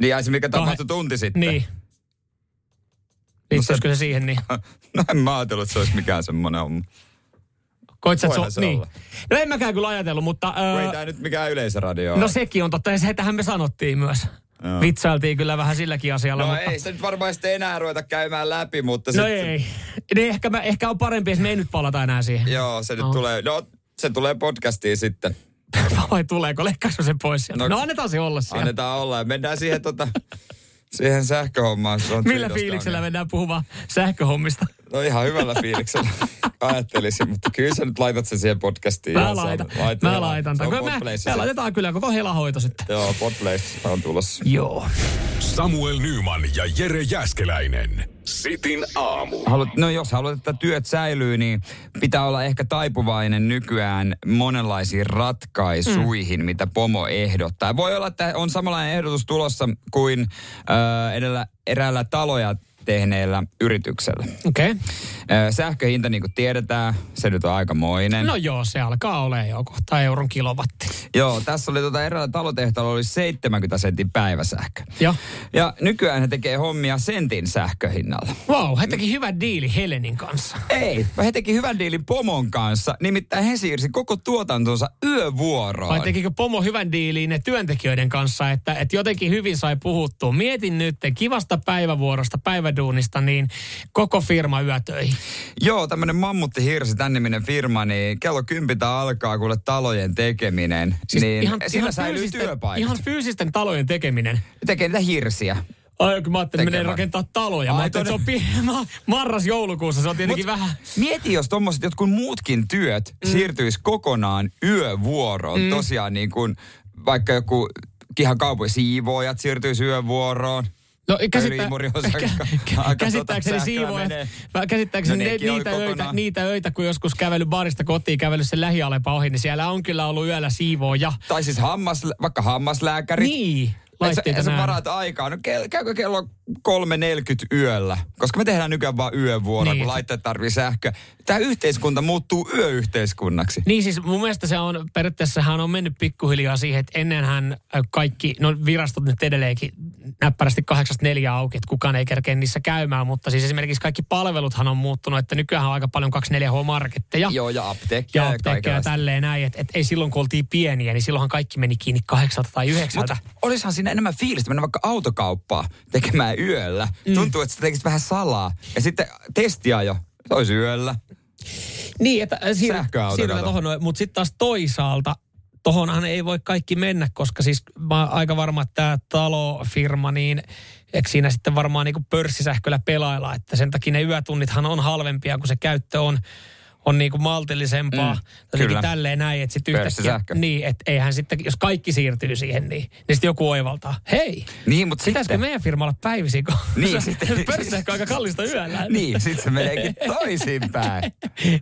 Niin, ai se mikä tapahtui tunti sitten. Niin. Liittyisikö no se, se siihen niin? *laughs* no en mä ajatellut, että se olisi mikään semmoinen homma. Koit sä, so, niin. No en mäkään kyllä ajatellut, mutta... Öö, ei tämä nyt mikään yleisöradio No sekin on totta, ja setähän me sanottiin myös. Joo. Vitsailtiin kyllä vähän silläkin asialla. No mutta... ei sitä nyt varmaan sitten enää ruveta käymään läpi, mutta... No sit... ei. Niin ehkä, mä, ehkä on parempi, että me ei nyt palata enää siihen. Joo, se nyt no. tulee... No, se tulee podcastiin sitten. *laughs* Vai tuleeko? Leikkaako se pois sieltä? No, no annetaan se olla siellä. Annetaan olla ja mennään siihen tota... siihen sähköhommaan. Se Millä fiiliksellä mennään puhumaan sähköhommista? No ihan hyvällä fiiliksellä *laughs* ajattelisin, mutta kyllä sä nyt laitat sen siihen podcastiin. Mä laitan. Lait, mä laitan. Me, me laitetaan kyllä koko helahoito sitten. Joo, podplace on tulossa. Joo. Samuel Nyman ja Jere Jäskeläinen. Sitin aamu. Haluat, no jos haluat, että työt säilyy, niin pitää olla ehkä taipuvainen nykyään monenlaisiin ratkaisuihin, mm. mitä pomo ehdottaa. Voi olla, että on samanlainen ehdotus tulossa kuin äh, edellä eräällä taloja tehneellä yrityksellä. Okei. Okay. Sähköhinta, niin kuin tiedetään, se nyt on aikamoinen. No joo, se alkaa olemaan jo kohta euron kilowatti. Joo, tässä oli tuota eräällä talotehtaalla oli 70 sentin päiväsähkö. Joo. Ja nykyään he tekee hommia sentin sähköhinnalla. Wow, he teki hyvän diili Helenin kanssa. Ei, he teki hyvän diilin pomon kanssa. Nimittäin he siirsi koko tuotantonsa yövuoroon. Vai tekikö pomo hyvän diiliin ne työntekijöiden kanssa, että, että jotenkin hyvin sai puhuttua. Mietin nyt kivasta päivävuorosta, päiväduunista, niin koko firma yötöihin. Joo, tämmöinen mammutti hirsi, tämän niminen firma, niin kello kympitä alkaa kuule talojen tekeminen. Siis niin ihan, sillä ihan säilyy fyysisten, työpaikat. Ihan fyysisten talojen tekeminen. Tekee niitä hirsiä. Ai, kun mä ajattelin, että menee rakentaa taloja. Ai, mä ajattelin, että se on pi- *laughs* marras-joulukuussa, se on tietenkin Mut, vähän... Mieti, jos tuommoiset jotkut muutkin työt mm. siirtyisi kokonaan yövuoroon. Mm. Tosiaan niin kuin vaikka joku Kihan kaupunki siivoojat siirtyy yövuoroon. No käsittä, *laughs* *laughs* kä- käsittääkseni tota, mä käsittääkseni No ne, niitä, öitä, niitä öitä, kun joskus kävellyt barista kotiin, kävellyt sen lähialepa ohi, niin siellä on kyllä ollut yöllä siivooja. Tai siis hammas, vaikka hammaslääkärit. Niin, Et sä, sä varaat aikaa. No kel, käykö kello 3.40 yöllä? Koska me tehdään nykyään vaan yövuoro, Niin. kun laitteet tarvii sähköä. Tämä yhteiskunta muuttuu yöyhteiskunnaksi. Niin siis mun mielestä se on, periaatteessahan on mennyt pikkuhiljaa siihen, että ennenhän kaikki, no virastot nyt edelleenkin näppärästi 8-4 auki, että kukaan ei kerkeä niissä käymään, mutta siis esimerkiksi kaikki palveluthan on muuttunut, että nykyään on aika paljon 2-4H-marketteja. Joo, ja apteekkia ja ja apteekkeja ja tälleen näin, että et ei silloin kun oltiin pieniä, niin silloinhan kaikki meni kiinni kahdeksalta tai yhdeksältä. Mutta olisihan siinä enemmän fiilistä mennä vaikka autokauppaa tekemään yöllä. Mm. Tuntuu, että sä tekisit vähän salaa. Ja sitten testiajo, se olisi yöllä. Niin, että äh, siirrytään noin. Mutta sitten taas toisaalta, tohonhan ei voi kaikki mennä, koska siis mä oon aika varma, että tämä talofirma, niin eikö siinä sitten varmaan niin pörssisähköllä pelailla, että sen takia ne yötunnithan on halvempia, kun se käyttö on on niin kuin maltillisempaa. Mm, kyllä. tälleen näin, että sitten yhtäkkiä, niin, että eihän sitten, jos kaikki siirtyy siihen, niin, niin sitten joku oivaltaa, hei, Niin, mutta pitäisikö sitten... meidän firma olla päivisin, kun *laughs* Niin, sitten- *laughs* pörssisähkö on aika kallista yöllä. *laughs* Niin, sitten se meneekin toisinpäin.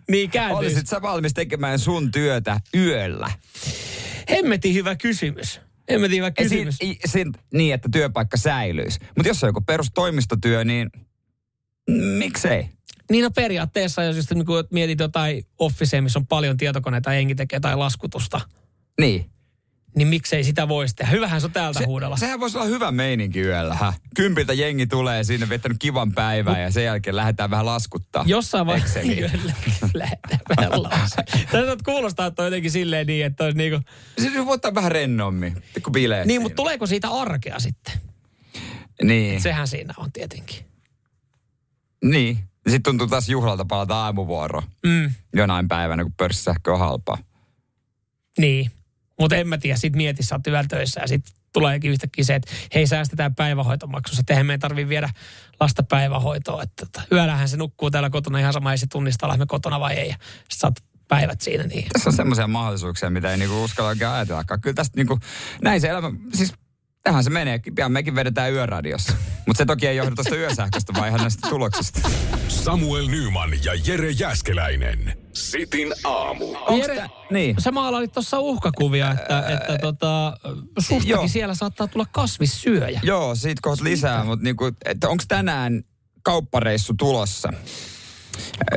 niin kääntyy. Olisit sä valmis tekemään sun työtä yöllä? Hemmetin hyvä kysymys. Hemmetin hyvä kysymys. Siin, siin, niin, että työpaikka säilyisi. Mutta jos on joku perustoimistotyö, niin miksei? Niin no periaatteessa, jos just niin kuin mietit jotain officea, missä on paljon tietokoneita jengi tekee jotain laskutusta, Niin. niin miksei sitä voisi tehdä. Hyvähän se on täältä Se, huudella. sehän voisi olla hyvä meininki yöllä. Hä? Kympiltä jengi tulee sinne, viettänyt kivan päivän ja sen jälkeen lähdetään vähän laskuttaa. Jossain vaiheessa *laughs* lähdetään vähän. Tässä kuulostaa, että on jotenkin silleen niin, että olisi niinku... Siis voi ottaa vähän rennommin. Pikku bileet Niin, siinä. mutta tuleeko siitä arkea sitten? Niin. Sehän siinä on tietenkin. Niin. Sitten tuntuu taas juhlalta palata aamuvuoroon. Mm, Jonain päivänä, kun pörssisähkö on halpaa. niin. Mutta en mä tiedä, sit mieti, sä oot yöllä töissä ja sitten tuleekin yhtäkkiä se, että hei säästetään päivähoitomaksussa, että eihän meidän tarvii viedä lasta päivähoitoon. Että tota, yöllähän se nukkuu täällä kotona ihan sama, ei se tunnista, me kotona vai ei. Ja sit saat päivät siinä niin. Tässä on semmoisia mahdollisuuksia, mitä ei niinku uskalla oikein ajatellakaan. Kyllä tästä niinku, näin se elämä, siis tähän se menee. Pian mekin vedetään yöradiossa. Mutta se toki ei johdu tuosta yösähköstä, vaan ihan näistä tuloksista. Samuel Nyman ja Jere Jäskeläinen. Sitin aamu. Onks Jere, niin. Sä maalailit tuossa uhkakuvia, että, että tota, sustakin joo. siellä saattaa tulla kasvissyöjä. Joo, siitä kohta lisää, mutta niinku, että onko tänään kauppareissu tulossa?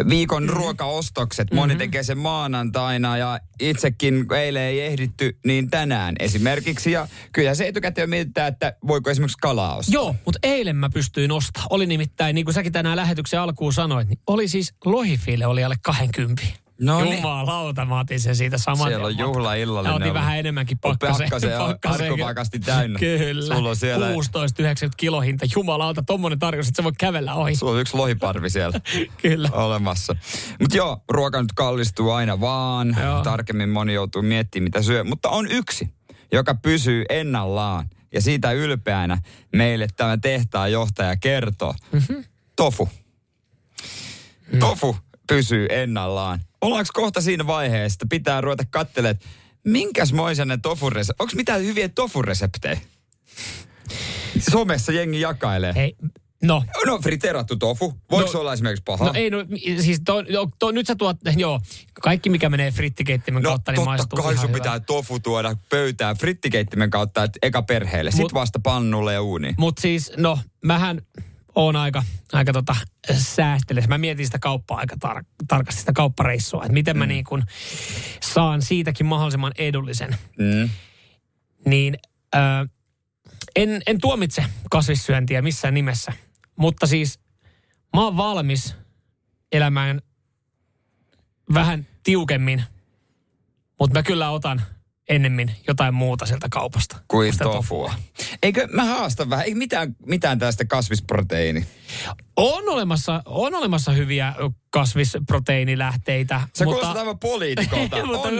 Viikon Mhm. ruokaostokset. Moni tekee sen maanantaina ja itsekin eilen ei ehditty, niin tänään esimerkiksi. Ja kyllä se etukäteen mietitään, että voiko esimerkiksi kalaa ostaa. Joo, mutta eilen mä pystyin ostamaan. Oli nimittäin, niin kuin säkin tänään lähetyksen alkuun sanoit, niin oli siis lohifile oli alle 20. No niin. Jumalauta, mä otin sen siitä saman Siellä on juhlaillallinen Ja otin ollut. vähän enemmänkin pakkaseen. pakkaseen ja arkopakasti täynnä. Kyllä. Sulla on siellä- 16,90 kilohinta. Jumalauta, tommonen tarjous, että sä voit kävellä ohi. Sulla on yksi lohiparvi siellä *laughs* Kyllä. olemassa. Mutta joo, ruoka nyt kallistuu aina vaan. Joo. Tarkemmin moni joutuu miettimään, mitä syö. Mutta on yksi, joka pysyy ennallaan. Ja siitä ylpeänä meille tämä tehtaan johtaja kertoo. Mm-hmm. Tofu. Mm. Tofu pysyy ennallaan. Ollaanko kohta siinä vaiheessa, että pitää ruveta katselemaan, että minkäsmoisen ne tofureseptejä, onko mitään hyviä tofureseptejä? Somessa jengi jakailee. Hei, no, No, friteerattu tofu. Voiko No- olla esimerkiksi paha? No ei, no siis to, to, to, nyt sä tuot, joo, kaikki mikä menee frittikeittimen No kautta, niin totta maistuu kai sun hyvä. pitää tofu tuoda pöytään frittikeittimen kautta, että eka perheelle, sit Mut- vasta pannulle ja uuniin. Mutta siis, no, mähän oon aika, aika tota, säästeliäs. Mä mietin sitä kauppaa aika tar- tarkasti, sitä kauppareissua, että miten mä niin kun saan siitäkin mahdollisimman edullisen. Mm. Niin ö, en, en tuomitse kasvissyöntiä missään nimessä, mutta siis mä oon valmis elämään vähän tiukemmin, mutta mä kyllä otan ennemmin jotain muuta sieltä kaupasta. Kuin Sitä tofua. Eikö mä haastan vähän, eikö mitään, mitään tästä kasvisproteiini? On olemassa, on olemassa hyviä kasvisproteiinilähteitä. Sä mutta, kuulostat aivan poliitikolta. *laughs* On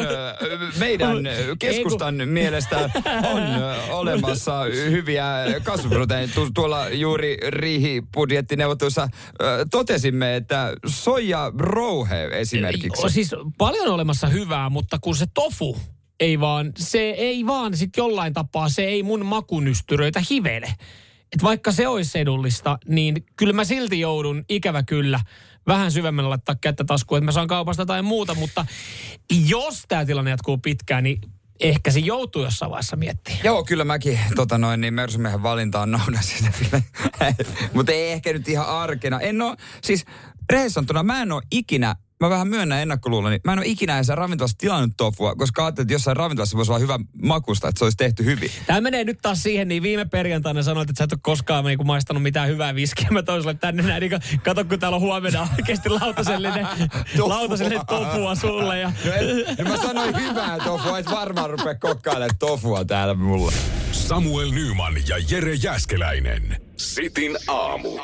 meidän keskustan mielestä on olemassa hyviä kasvisproteiineja. Tu- Tuolla juuri riihibudjettineuvottelussa totesimme, että soija rouhe esimerkiksi. Siis paljon on olemassa hyvää, mutta kun se tofu ei vaan, se ei vaan sit jollain tapaa, se ei mun makunystyröitä hivele. Et vaikka se olisi edullista, niin kyllä mä silti joudun ikävä kyllä vähän syvemmällä laittaa kättä taskuun, että mä saan kaupasta tai muuta, mutta jos tämä tilanne jatkuu pitkään, niin ehkä se joutuu jossain vaiheessa miettimään. Joo, kyllä mäkin tota noin, niin Mersumiehen valintaan noudasin *laughs* sitä Mutta ei ehkä nyt ihan arkena. En oo, siis rehellisesti sanottuna, mä en oo ikinä mä vähän myönnän ennakkoluulla, niin mä en ole ikinä edes ravintolassa tilannut tofua, koska ajattelin, että jossain ravintolassa voisi olla hyvä makusta, että se olisi tehty hyvin. Tämä menee nyt taas siihen, niin viime perjantaina sanoit, että sä et ole koskaan niin kuin maistanut mitään hyvää viskiä. Mä toin sulle tänne näin, niin kato kun täällä on huomenna oikeasti lautasellinen, *laughs* lautasellinen tofua sulle. Ja... *laughs* No, en, en mä sanoin hyvää tofua, et varmaan rupea kokkailemaan tofua täällä mulle. Samuel Nyman ja Jere Jäskeläinen. Sitin aamu.